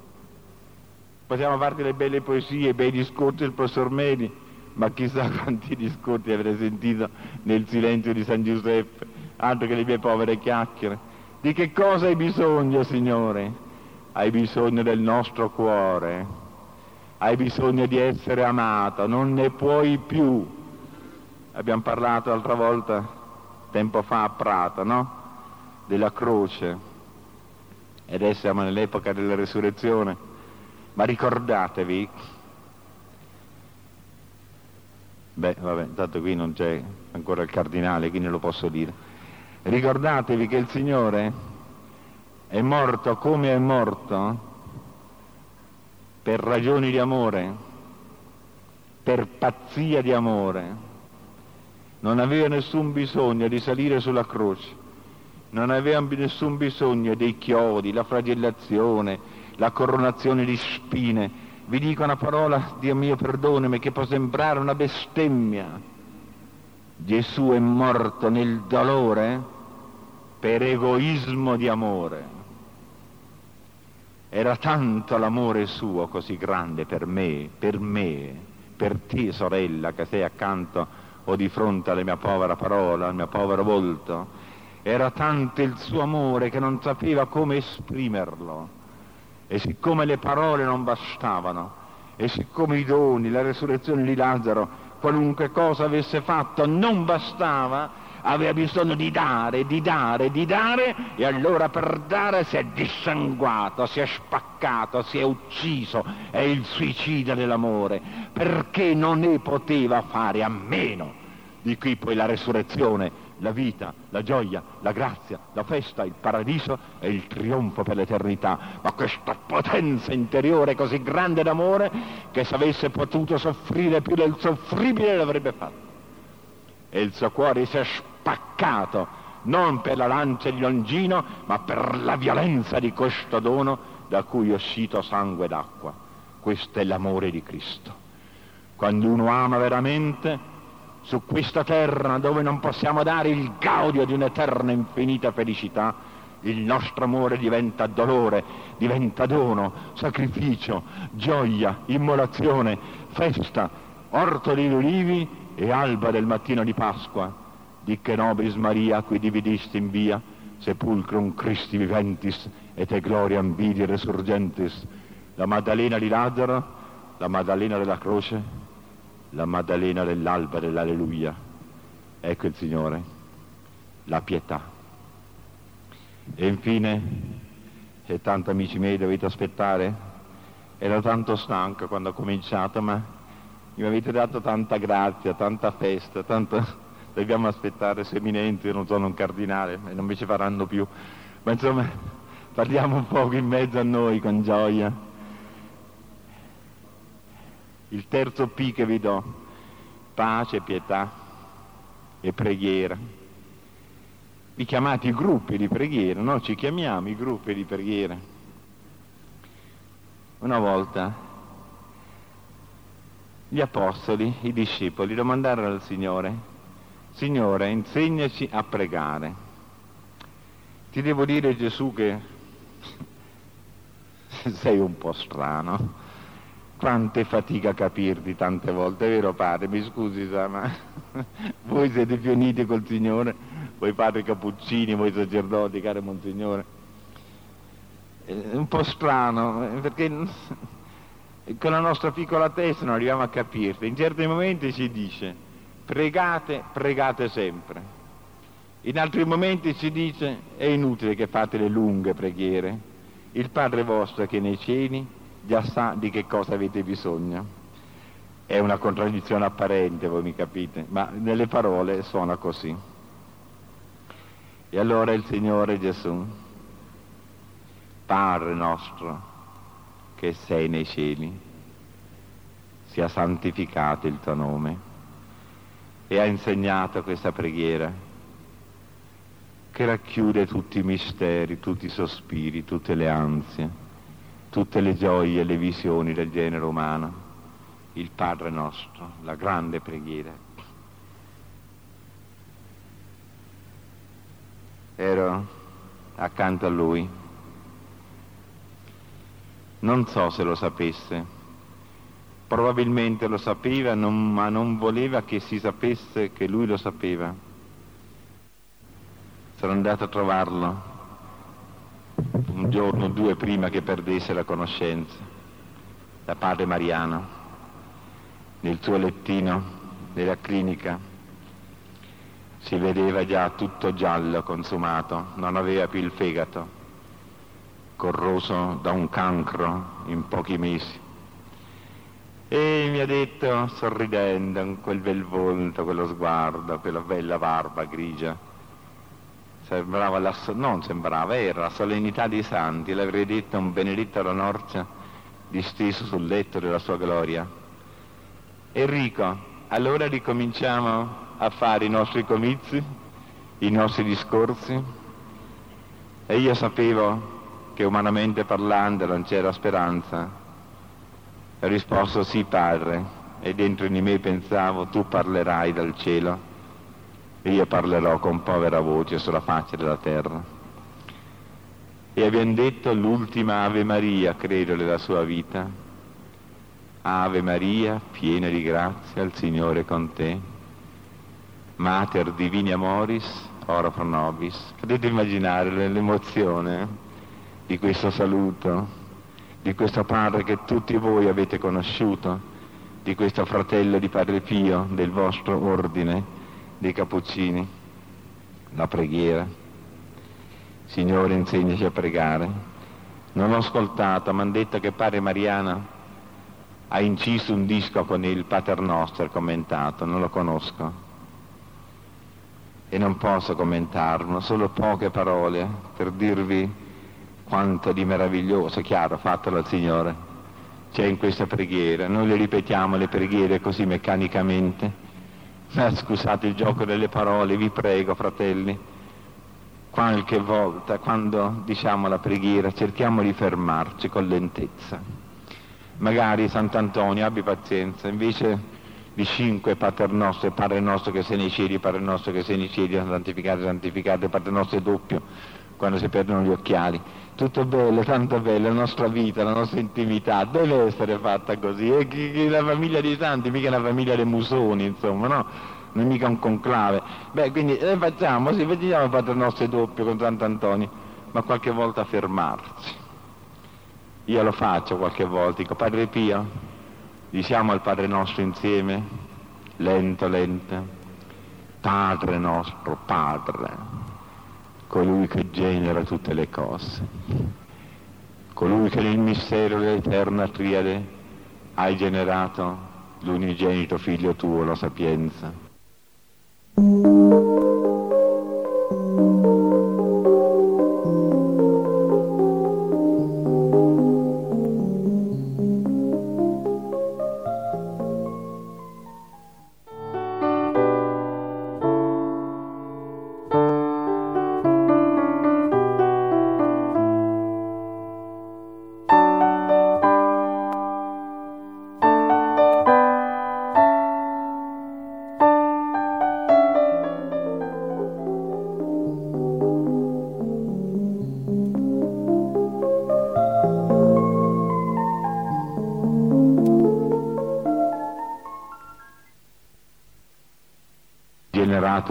Possiamo farti le belle poesie, i bei discorsi del professor Medi, ma chissà quanti discorsi avrei sentito nel silenzio di San Giuseppe, altro che le mie povere chiacchiere. Di che cosa hai bisogno, Signore? Hai bisogno del nostro cuore, hai bisogno di essere amato, non ne puoi più. Abbiamo parlato l'altra volta, tempo fa a Prato, no? Della croce. E adesso siamo nell'epoca della resurrezione ma ricordatevi, beh vabbè, tanto qui non c'è ancora il cardinale, quindi lo posso dire, ricordatevi che il Signore è morto come è morto per ragioni di amore, per pazzia di amore. Non aveva nessun bisogno di salire sulla croce, non aveva nessun bisogno dei chiodi, la flagellazione, la coronazione di spine. Vi dico una parola, Dio mio perdonami, che può sembrare una bestemmia. Gesù è morto nel dolore per egoismo di amore. Era tanto l'amore suo così grande per me, per me, per te sorella che sei accanto o di fronte alla mia povera parola, al mio povero volto. Era tanto il suo amore che non sapeva come esprimerlo e siccome le parole non bastavano, e siccome i doni, la resurrezione di Lazzaro, qualunque cosa avesse fatto, non bastava, aveva bisogno di dare, di dare, di dare, e allora per dare si è dissanguato, si è spaccato, si è ucciso, è il suicidio dell'amore, perché non ne poteva fare a meno. Di qui poi la resurrezione la vita, la gioia, la grazia, la festa, il paradiso e il trionfo per l'eternità. Ma questa potenza interiore così grande d'amore che se avesse potuto soffrire più del soffribile l'avrebbe fatto. E il suo cuore si è spaccato non per la lancia di Longino, ma per la violenza di questo dono da cui è uscito sangue d'acqua. Questo è l'amore di Cristo. Quando uno ama veramente, su questa terra dove non possiamo dare il gaudio di un'eterna infinita felicità, il nostro amore diventa dolore, diventa dono, sacrificio, gioia, immolazione, festa, orto di ulivi e alba del mattino di Pasqua. Di che nobis Maria qui dividisti in via, sepulcrum Christi viventis et e gloria vidi resurgentis. La Maddalena di Lazzaro, la Maddalena della croce, la Maddalena dell'alba dell'Alleluia. Ecco il Signore, la pietà. E infine, e tanto amici miei dovete aspettare, ero tanto stanco quando ho cominciato, ma mi avete dato tanta grazia, tanta festa, tanto dobbiamo aspettare se eminenti, non sono un cardinale e non mi ci faranno più. Ma insomma, parliamo un poco in mezzo a noi con gioia il terzo P che vi do, pace, pietà e preghiera. Vi chiamate i gruppi di preghiera, no? Ci chiamiamo i gruppi di preghiera. Una volta gli apostoli, i discepoli, domandarono al Signore, Signore, insegnaci a pregare. Ti devo dire Gesù che sei un po' strano quante fatica capirti tante volte, è vero padre? Mi scusi, sa, ma voi siete più uniti col Signore, voi padri cappuccini, voi sacerdoti, caro Monsignore. È un po' strano, perché con la nostra piccola testa non arriviamo a capirti. In certi momenti ci dice, pregate, pregate sempre. In altri momenti ci dice, è inutile che fate le lunghe preghiere. Il Padre vostro che è nei cieli già sa di che cosa avete bisogno. È una contraddizione apparente, voi mi capite, ma nelle parole suona così. E allora il Signore Gesù, Padre nostro, che sei nei cieli, sia santificato il tuo nome, e ha insegnato questa preghiera che racchiude tutti i misteri, tutti i sospiri, tutte le ansie, tutte le gioie e le visioni del genere umano, il Padre nostro, la grande preghiera. Ero accanto a lui, non so se lo sapesse, probabilmente lo sapeva, non, ma non voleva che si sapesse che lui lo sapeva. Sono andato a trovarlo un giorno o due prima che perdesse la conoscenza, da padre Mariano, nel suo lettino della clinica. Si vedeva già tutto giallo, consumato, non aveva più il fegato, corroso da un cancro in pochi mesi. E mi ha detto, sorridendo, con quel bel volto, quello sguardo, quella bella barba grigia, sembrava la, non sembrava, era la solennità dei santi, l'avrei detto un benedetto alla norcia disteso sul letto della sua gloria. Enrico, allora ricominciamo a fare i nostri comizi, i nostri discorsi e io sapevo che umanamente parlando non c'era speranza. Ho risposto sì padre e dentro di me pensavo tu parlerai dal cielo e io parlerò con povera voce sulla faccia della terra. E abbiamo detto l'ultima Ave Maria, credo, della sua vita. Ave Maria, piena di grazia, il Signore è con te. Mater Divini Amoris, ora pro nobis. Potete immaginare l'emozione di questo saluto, di questo Padre che tutti voi avete conosciuto, di questo fratello di Padre Pio del vostro ordine dei Cappuccini, la preghiera. Signore, insegnaci a pregare. Non l'ho ascoltata, mi hanno detto che Padre Mariana ha inciso un disco con il Pater Noster commentato, non lo conosco. E non posso commentarlo, solo poche parole per dirvi quanto di meraviglioso, chiaro, fatelo al Signore. C'è in questa preghiera, noi le ripetiamo le preghiere così meccanicamente. Eh, scusate il gioco delle parole, vi prego fratelli, qualche volta quando diciamo la preghiera cerchiamo di fermarci con lentezza. Magari Sant'Antonio abbi pazienza, invece di cinque Pater nostro e Padre nostro che sei nei cieli, Padre nostro che sei nei cieli, santificato, santificato, Padre nostro è doppio, quando si perdono gli occhiali. Tutto bello, tanto bello, la nostra vita, la nostra intimità deve essere fatta così. E la famiglia dei santi, mica la famiglia dei musoni, insomma, no? Non è mica un conclave. Beh, quindi eh, facciamo, sì, facciamo Padre nostro doppio con Sant'Antonio, ma qualche volta fermarsi. Io lo faccio qualche volta, dico Padre Pio, diciamo al Padre nostro insieme, lento, lento, Padre nostro, Padre colui che genera tutte le cose, colui che nel mistero dell'eterna triade hai generato l'unigenito figlio tuo, la sapienza.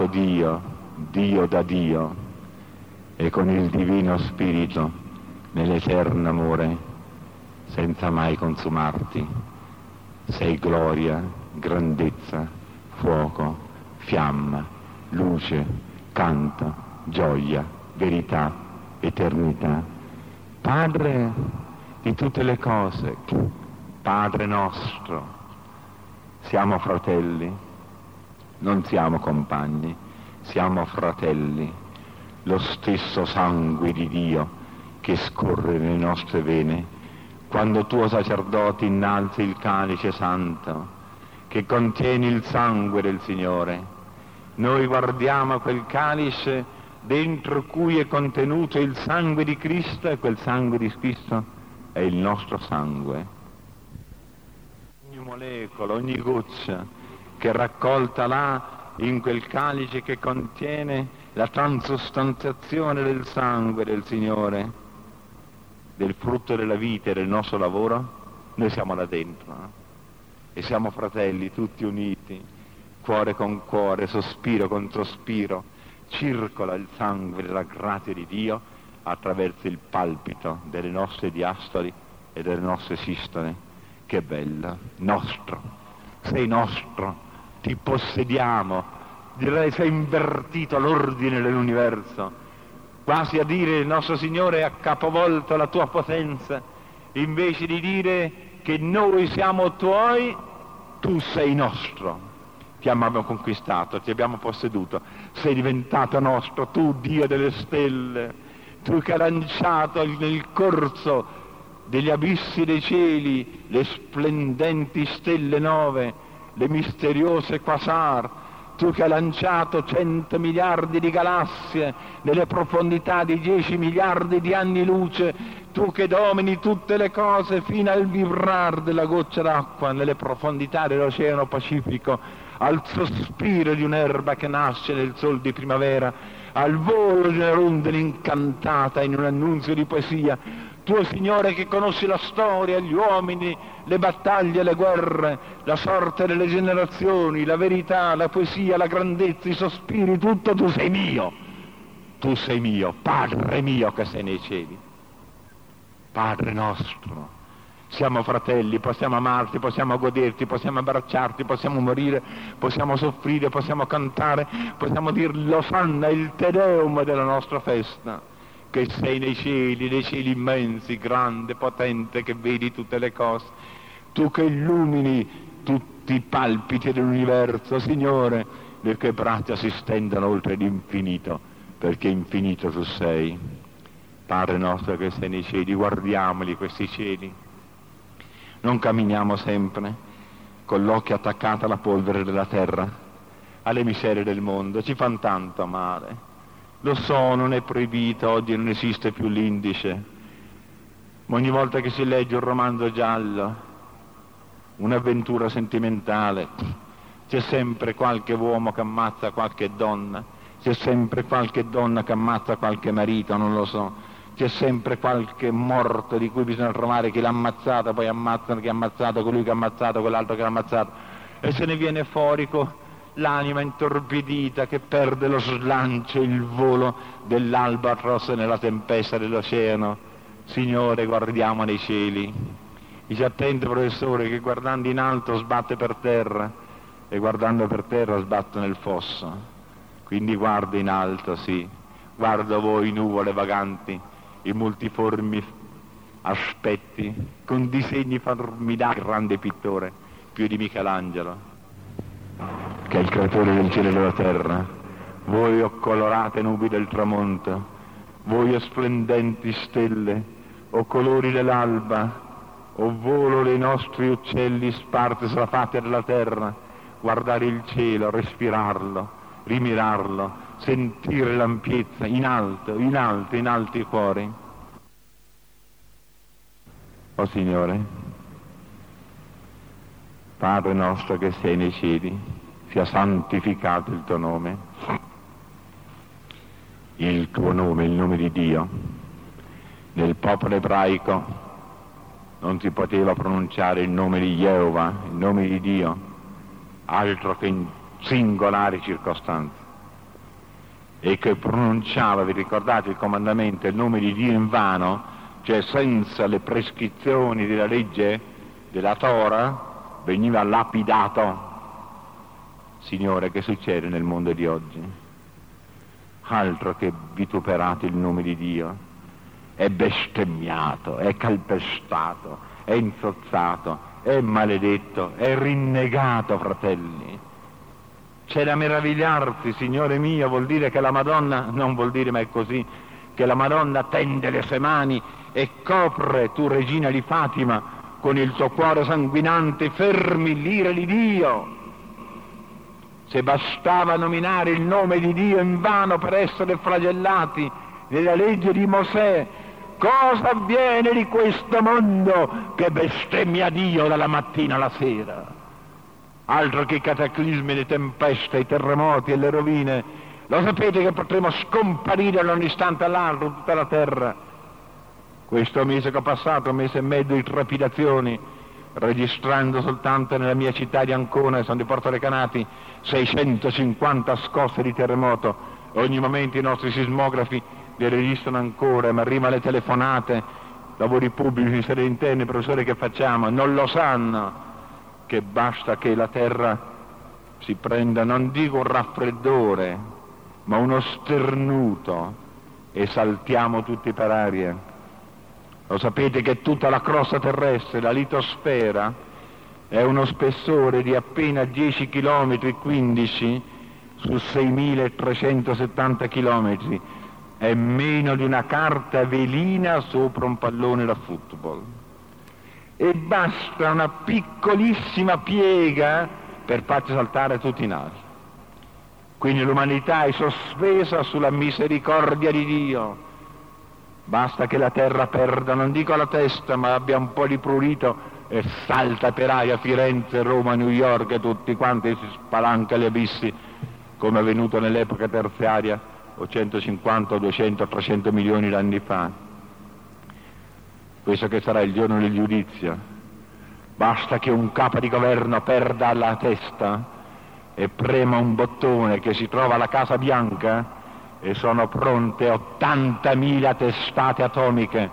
Generato Dio, Dio da Dio, e con il Divino Spirito nell'eterno amore, senza mai consumarti. Sei gloria, grandezza, fuoco, fiamma, luce, canto, gioia, verità, eternità. Padre di tutte le cose, Padre nostro, siamo fratelli, non siamo compagni, siamo fratelli, lo stesso sangue di Dio che scorre nelle nostre vene, quando tuo sacerdote innalzi il calice santo che contiene il sangue del Signore. Noi guardiamo quel calice dentro cui è contenuto il sangue di Cristo e quel sangue di Cristo è il nostro sangue. Ogni molecola, ogni goccia che raccolta là in quel calice che contiene la transustanziazione del sangue del Signore, del frutto della vita e del nostro lavoro, noi siamo là dentro eh? e siamo fratelli tutti uniti, cuore con cuore, sospiro con sospiro, circola il sangue della grazia di Dio attraverso il palpito delle nostre diastoli e delle nostre sistole. Che bello, nostro, sei nostro, ti possediamo, direi sei invertito l'ordine dell'universo, quasi a dire il nostro Signore ha capovolto la tua potenza, invece di dire che noi siamo tuoi, tu sei nostro. Ti abbiamo conquistato, ti abbiamo posseduto, sei diventato nostro, tu Dio delle stelle, tu che hai lanciato nel corso degli abissi dei cieli le splendenti stelle nove, le misteriose quasar, tu che hai lanciato cento miliardi di galassie nelle profondità di dieci miliardi di anni luce, tu che domini tutte le cose fino al vibrar della goccia d'acqua nelle profondità dell'Oceano Pacifico, al sospiro di un'erba che nasce nel sol di primavera, al volo di una rondine incantata in un annunzio di poesia, tuo Signore che conosci la storia, gli uomini, le battaglie, le guerre, la sorte delle generazioni, la verità, la poesia, la grandezza, i sospiri, tutto tu sei mio. Tu sei mio, Padre mio che sei nei cieli. Padre nostro. Siamo fratelli, possiamo amarti, possiamo goderti, possiamo abbracciarti, possiamo morire, possiamo soffrire, possiamo cantare, possiamo dire l'osanna, il Te Deum della nostra festa che sei nei cieli, nei cieli immensi, grande, potente, che vedi tutte le cose, tu che illumini tutti i palpiti dell'universo, Signore, le tue braccia si stendono oltre l'infinito, perché infinito tu sei. Padre nostro che sei nei cieli, guardiamoli questi cieli. Non camminiamo sempre con l'occhio attaccato alla polvere della terra, alle miserie del mondo, ci fanno tanto male lo so, non è proibito, oggi non esiste più l'indice, ma ogni volta che si legge un romanzo giallo, un'avventura sentimentale, c'è sempre qualche uomo che ammazza qualche donna, c'è sempre qualche donna che ammazza qualche marito, non lo so, c'è sempre qualche morto di cui bisogna trovare chi l'ha ammazzato, poi ammazzano chi ha ammazzato, colui che ha ammazzato, quell'altro che l'ha ammazzato, e se ne viene fuori l'anima intorpidita che perde lo slancio, il volo dell'albatros nella tempesta dell'oceano. Signore, guardiamo nei cieli. Dice attento professore che guardando in alto sbatte per terra e guardando per terra sbatte nel fosso. Quindi guardo in alto, sì, guardo voi nuvole vaganti, i multiformi aspetti, con disegni formidabili, grande pittore, più di Michelangelo che è il creatore del cielo e della terra, voi o colorate nubi del tramonto, voi o splendenti stelle, o colori dell'alba, o volo dei nostri uccelli sparsi sulla faccia della terra, guardare il cielo, respirarlo, rimirarlo, sentire l'ampiezza in alto, in alto, in alti cuori. O oh Signore, Padre nostro che sei nei cieli, sia santificato il tuo nome, il tuo nome, il nome di Dio. Nel popolo ebraico non si poteva pronunciare il nome di Jehovah, il nome di Dio, altro che in singolari circostanze. E che pronunciava, vi ricordate il comandamento, il nome di Dio in vano, cioè senza le prescrizioni della legge della Torah, veniva lapidato Signore, che succede nel mondo di oggi? Altro che vituperato il nome di Dio, è bestemmiato, è calpestato, è insozzato, è maledetto, è rinnegato, fratelli. C'è da meravigliarsi, Signore mio, vuol dire che la Madonna, non vuol dire ma è così, che la Madonna tende le sue mani e copre, tu regina di Fatima, con il tuo cuore sanguinante, fermi l'ira di Dio se bastava nominare il nome di Dio in vano per essere flagellati nella legge di Mosè, cosa avviene di questo mondo che bestemmia Dio dalla mattina alla sera? Altro che i cataclismi, le tempeste, i terremoti e le rovine, Lo sapete che potremo scomparire da un istante all'altro tutta la terra? Questo mese che ho passato, mese e mezzo di trepidazioni, registrando soltanto nella mia città di Ancona, San di Porto Recanati, 650 scosse di terremoto. Ogni momento i nostri sismografi li registrano ancora, ma arrivano le telefonate, lavori pubblici, sede interne, professori che facciamo, non lo sanno che basta che la terra si prenda, non dico un raffreddore, ma uno sternuto e saltiamo tutti per aria. Lo sapete che tutta la crosta terrestre, la litosfera, è uno spessore di appena 10 km, 15 su 6.370 km, è meno di una carta velina sopra un pallone da football. E basta una piccolissima piega per farci saltare tutti i nasi. Quindi l'umanità è sospesa sulla misericordia di Dio Basta che la terra perda, non dico la testa, ma abbia un po' di prurito e salta per aria Firenze, Roma, New York e tutti quanti si spalanca gli abissi, come è avvenuto nell'epoca terziaria o 150, 200, 300 milioni di anni fa. Questo che sarà il giorno del giudizio. Basta che un capo di governo perda la testa e prema un bottone che si trova alla Casa Bianca e sono pronte 80.000 testate atomiche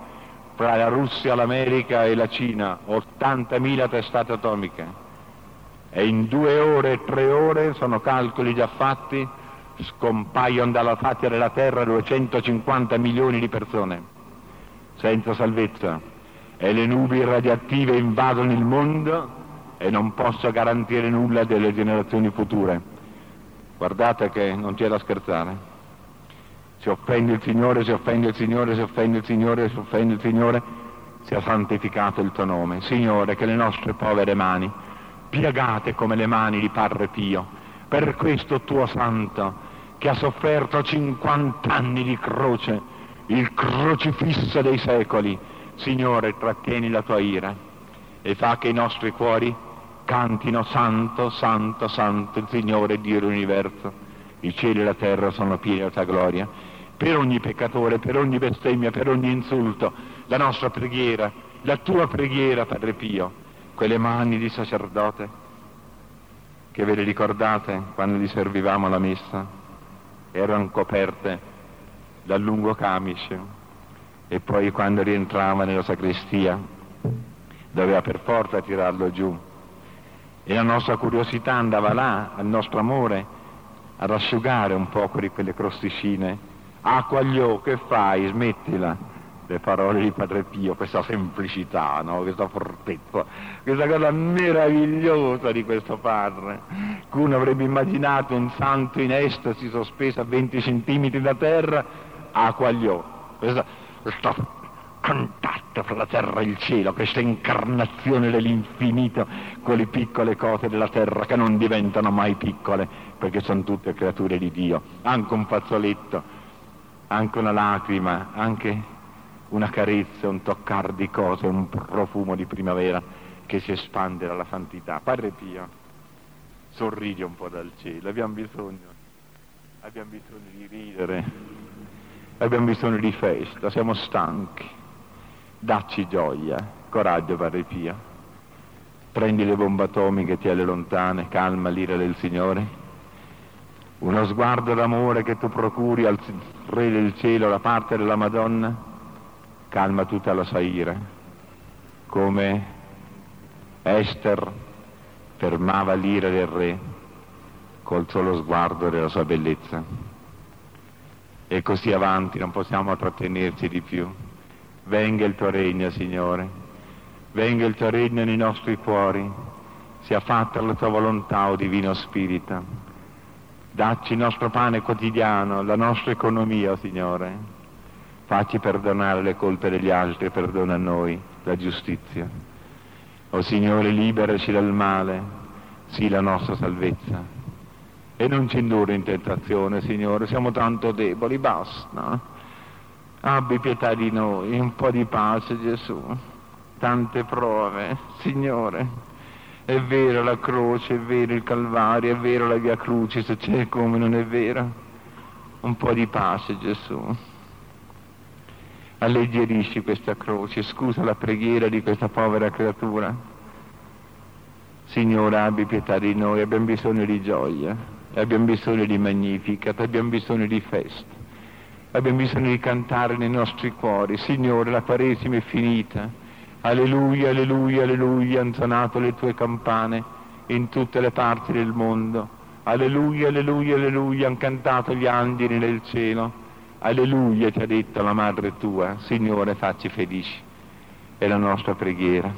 fra la Russia, l'America e la Cina, 80.000 testate atomiche. E in due ore, tre ore, sono calcoli già fatti, scompaiono dalla faccia della Terra 250 milioni di persone, senza salvezza. E le nubi radioattive invadono il mondo e non posso garantire nulla delle generazioni future. Guardate che non c'è da scherzare. Si offende il Signore, si offende il Signore, si offende il Signore, si offende il Signore, sia santificato il tuo nome. Signore, che le nostre povere mani, piegate come le mani di Padre Pio, per questo tuo santo, che ha sofferto 50 anni di croce, il crocifisso dei secoli, Signore, trattieni la tua ira e fa che i nostri cuori cantino santo, santo, santo, il Signore Dio dell'universo. I cieli e la terra sono pieni della tua gloria per ogni peccatore, per ogni bestemmia, per ogni insulto, la nostra preghiera, la tua preghiera, Padre Pio, quelle mani di sacerdote che ve le ricordate quando gli servivamo la messa, erano coperte dal lungo camice e poi quando rientrava nella sacrestia doveva per forza tirarlo giù. E la nostra curiosità andava là, al nostro amore, ad asciugare un poco di quelle crosticine Acquaglio, che fai? Smettila. Le parole di Padre Pio, questa semplicità, no? questa fortezza, questa cosa meravigliosa di questo padre, uno avrebbe immaginato un santo in estasi sospeso a 20 centimetri da terra, acquagliò. Questo, questo contatto fra la terra e il cielo, questa incarnazione dell'infinito con le piccole cose della terra che non diventano mai piccole perché sono tutte creature di Dio. Anche un fazzoletto anche una lacrima, anche una carezza, un toccare di cose, un profumo di primavera che si espande dalla santità. Padre Pio, sorridi un po' dal cielo, abbiamo bisogno, abbiamo bisogno di ridere, abbiamo bisogno di festa, siamo stanchi, dacci gioia, coraggio Padre Pio. Prendi le bombe atomiche, tiele lontane, calma l'ira del Signore uno sguardo d'amore che tu procuri al Re del cielo da parte della Madonna, calma tutta la sua ira, come Esther fermava l'ira del Re col solo sguardo della sua bellezza. E così avanti, non possiamo trattenerci di più. Venga il tuo regno, Signore, venga il tuo regno nei nostri cuori, sia fatta la tua volontà, o Divino Spirito Dacci il nostro pane quotidiano, la nostra economia, oh Signore. Facci perdonare le colpe degli altri perdona a noi la giustizia. O oh Signore, liberaci dal male, sì la nostra salvezza. E non ci indurre in tentazione, Signore, siamo tanto deboli, basta. Abbi pietà di noi, un po' di pace, Gesù. Tante prove, Signore. È vero la croce, è vero il Calvario, è vero la via Crucis, c'è come non è vero. un po' di pace Gesù. Alleggerisci questa croce, scusa la preghiera di questa povera creatura. Signore, abbi pietà di noi, abbiamo bisogno di gioia, abbiamo bisogno di magnificat, abbiamo bisogno di festa, abbiamo bisogno di cantare nei nostri cuori. Signore, la Quaresima è finita. Alleluia, alleluia, alleluia, han suonato le tue campane in tutte le parti del mondo. Alleluia, alleluia, alleluia, hanno cantato gli angeli nel cielo. Alleluia, ti ha detto la madre tua, Signore, facci felici. È la nostra preghiera.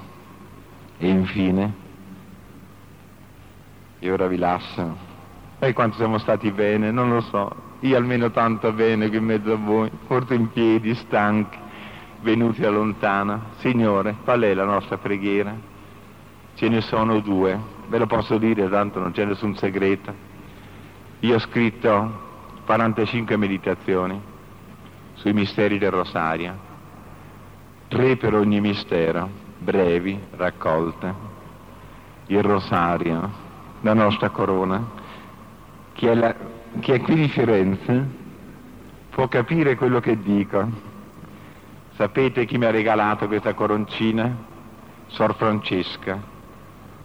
E infine, e ora vi lascio. E quanto siamo stati bene, non lo so. Io almeno tanto bene qui in mezzo a voi, forse in piedi, stanchi, venuti da lontana. Signore, qual è la nostra preghiera? Ce ne sono due, ve lo posso dire, tanto non c'è nessun segreto. Io ho scritto 45 meditazioni sui misteri del rosario, tre per ogni mistero, brevi, raccolte. Il rosario, la nostra corona, chi è, la, chi è qui di Firenze può capire quello che dico. Sapete chi mi ha regalato questa coroncina? Sor Francesca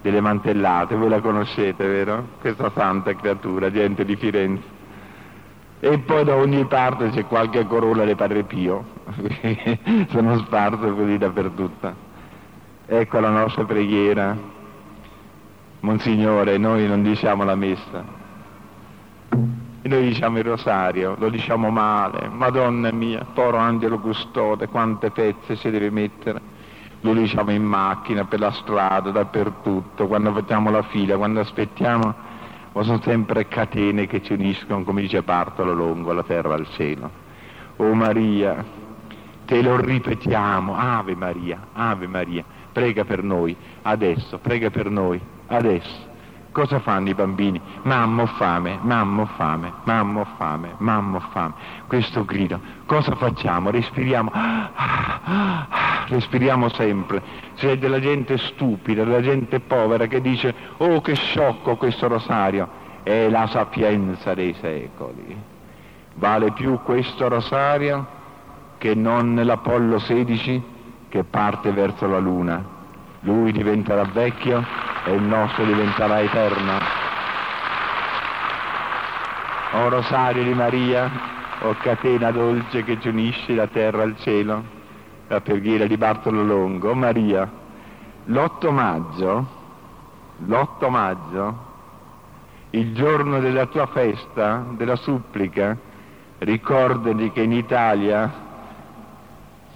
delle mantellate, voi la conoscete, vero? Questa santa creatura, gente di Firenze. E poi da ogni parte c'è qualche corona di Padre Pio, sono sparse così dappertutto. Ecco la nostra preghiera. Monsignore, noi non diciamo la messa, noi diciamo il rosario, lo diciamo male, Madonna mia, poro angelo custode, quante pezze si deve mettere lo diciamo in macchina, per la strada, dappertutto, quando facciamo la fila, quando aspettiamo, ma sono sempre catene che ci uniscono, come dice Bartolo Longo, la terra al cielo. Oh Maria, te lo ripetiamo, Ave Maria, Ave Maria, prega per noi, adesso, prega per noi, adesso. Cosa fanno i bambini? Mamma ho fame, mamma ho fame, mamma ho fame, mamma ho fame. Questo grido. Cosa facciamo? Respiriamo. Respiriamo sempre. C'è della gente stupida, della gente povera che dice oh che sciocco questo rosario. È la sapienza dei secoli. Vale più questo rosario che non l'Apollo 16 che parte verso la luna. Lui diventerà vecchio e il nostro diventerà eterno. O rosario di Maria, o catena dolce che ci unisce la terra al cielo, la preghiera di Bartolo Longo. O Maria, l'8 maggio, l'8 maggio, il giorno della tua festa, della supplica, ricordati che in Italia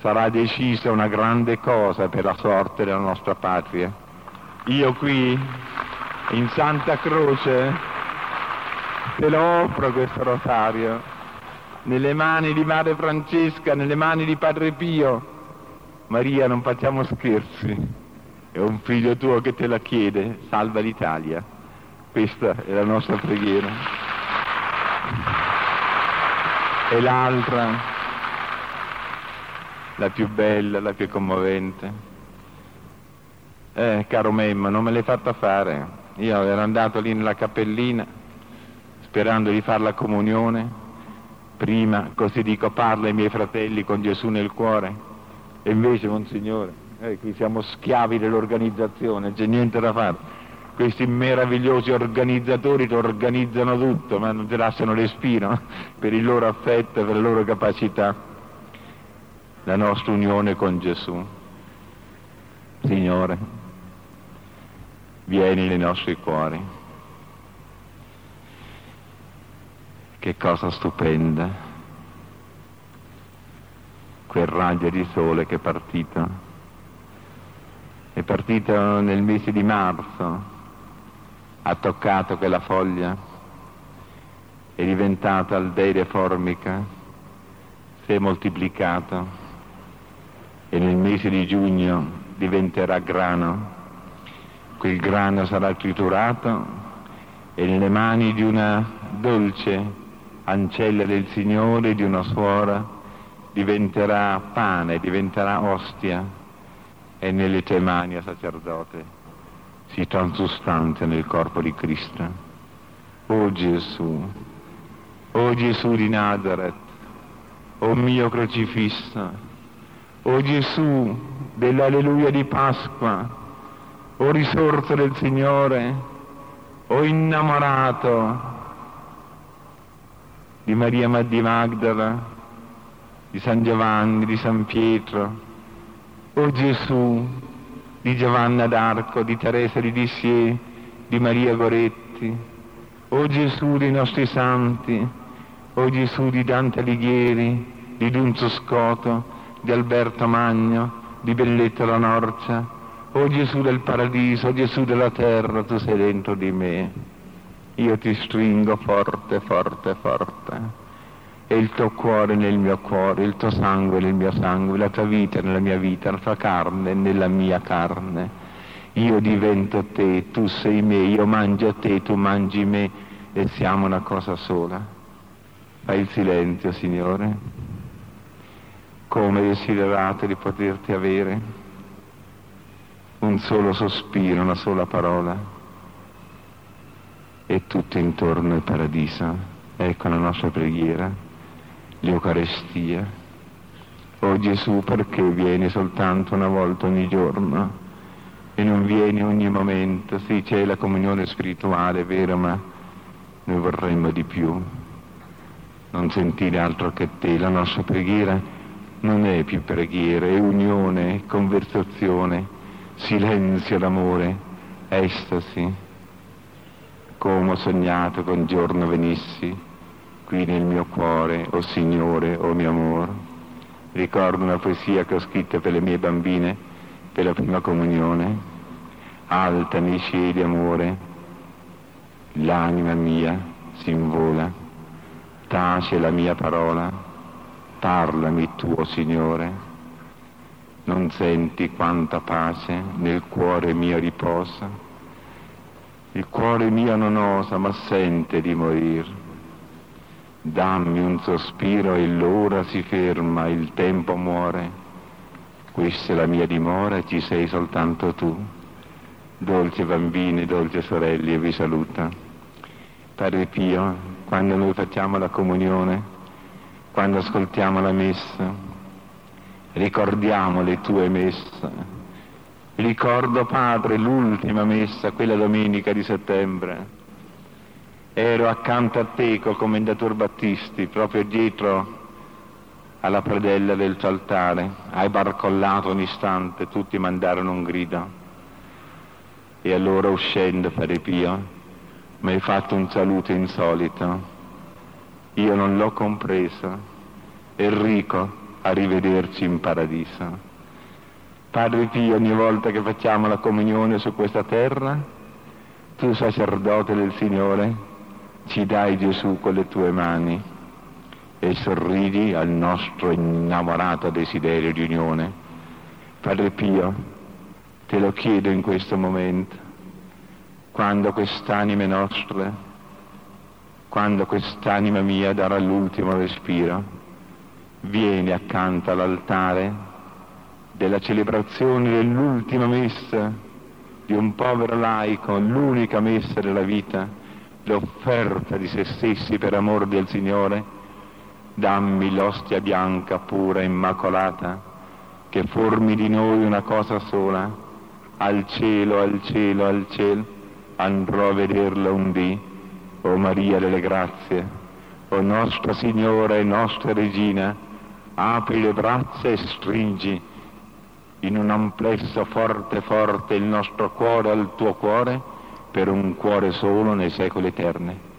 sarà decisa una grande cosa per la sorte della nostra patria io qui in Santa Croce te lo offro questo rosario, nelle mani di Madre Francesca, nelle mani di Padre Pio. Maria, non facciamo scherzi, è un figlio tuo che te la chiede, salva l'Italia. Questa è la nostra preghiera. E l'altra, la più bella, la più commovente eh, caro Mem, non me l'hai fatta fare. Io ero andato lì nella cappellina sperando di fare la comunione. Prima, così dico, parla ai miei fratelli con Gesù nel cuore. E invece, Monsignore, eh, qui siamo schiavi dell'organizzazione, c'è niente da fare. Questi meravigliosi organizzatori ti organizzano tutto, ma non ti lasciano respiro per il loro affetto per le loro capacità. La nostra unione con Gesù. Signore, vieni nei nostri cuori. Che cosa stupenda, quel raggio di sole che è partito, è partito nel mese di marzo, ha toccato quella foglia, è diventata aldeide formica, si è moltiplicato e nel mese di giugno diventerà grano quel grano sarà triturato e nelle mani di una dolce ancella del Signore, di una suora, diventerà pane, diventerà ostia e nelle tue mani, sacerdote, si transustanzia nel corpo di Cristo. Oh Gesù, O Gesù di Nazareth, o mio crocifisso, o Gesù dell'alleluia di Pasqua, o risorto del Signore, o innamorato di Maria di Magdala, di San Giovanni, di San Pietro, o Gesù di Giovanna d'Arco, di Teresa di Dissier, di Maria Goretti, o Gesù dei nostri santi, o Gesù di Dante Alighieri, di Dunzo Scoto, di Alberto Magno, di Belletto la Norcia, o Gesù del paradiso, o Gesù della terra, tu sei dentro di me. Io ti stringo forte, forte, forte. E il tuo cuore nel mio cuore, il tuo sangue nel mio sangue, la tua vita nella mia vita, la tua carne nella mia carne. Io divento te, tu sei me, io mangio te, tu mangi me e siamo una cosa sola. Fai il silenzio, Signore. Come desiderato di poterti avere un solo sospiro, una sola parola e tutto intorno è paradiso. Ecco la nostra preghiera, l'Eucarestia. Oh Gesù, perché vieni soltanto una volta ogni giorno e non vieni ogni momento? Sì, c'è la comunione spirituale, è vero, ma noi vorremmo di più. Non sentire altro che te. La nostra preghiera non è più preghiera, è unione, conversazione, silenzio d'amore, estasi. Come ho sognato che un giorno venissi qui nel mio cuore, o oh Signore, o oh mio amore. Ricordo una poesia che ho scritto per le mie bambine per la prima comunione. Alta nei cieli, amore, l'anima mia si invola, tace la mia parola, parlami tuo Signore. Non senti quanta pace nel cuore mio riposa? Il cuore mio non osa, ma sente di morir. Dammi un sospiro e l'ora si ferma, il tempo muore. Questa è la mia dimora e ci sei soltanto tu. Dolce bambini, dolce sorelle, vi saluta. Padre Pio, quando noi facciamo la comunione, quando ascoltiamo la messa, ricordiamo le tue messe. Ricordo, Padre, l'ultima messa, quella domenica di settembre. Ero accanto a te col commendator Battisti, proprio dietro alla predella del tuo altare. Hai barcollato un istante, tutti mandarono un grido. E allora uscendo, Padre Pio, mi hai fatto un saluto insolito. Io non l'ho compreso. Enrico, arrivederci in paradiso. Padre Pio, ogni volta che facciamo la comunione su questa terra, tu sacerdote del Signore, ci dai Gesù con le tue mani e sorridi al nostro innamorato desiderio di unione. Padre Pio, te lo chiedo in questo momento, quando quest'anime nostra, quando quest'anima mia darà l'ultimo respiro, vieni accanto all'altare della celebrazione dell'ultima messa di un povero laico, l'unica messa della vita, l'offerta di se stessi per amor del Signore, dammi l'ostia bianca, pura, immacolata, che formi di noi una cosa sola, al cielo, al cielo, al cielo, andrò a vederla un dì, o Maria delle grazie, o Nostra Signora e Nostra Regina, apri le braccia e stringi in un amplesso forte forte il nostro cuore al tuo cuore per un cuore solo nei secoli eterni.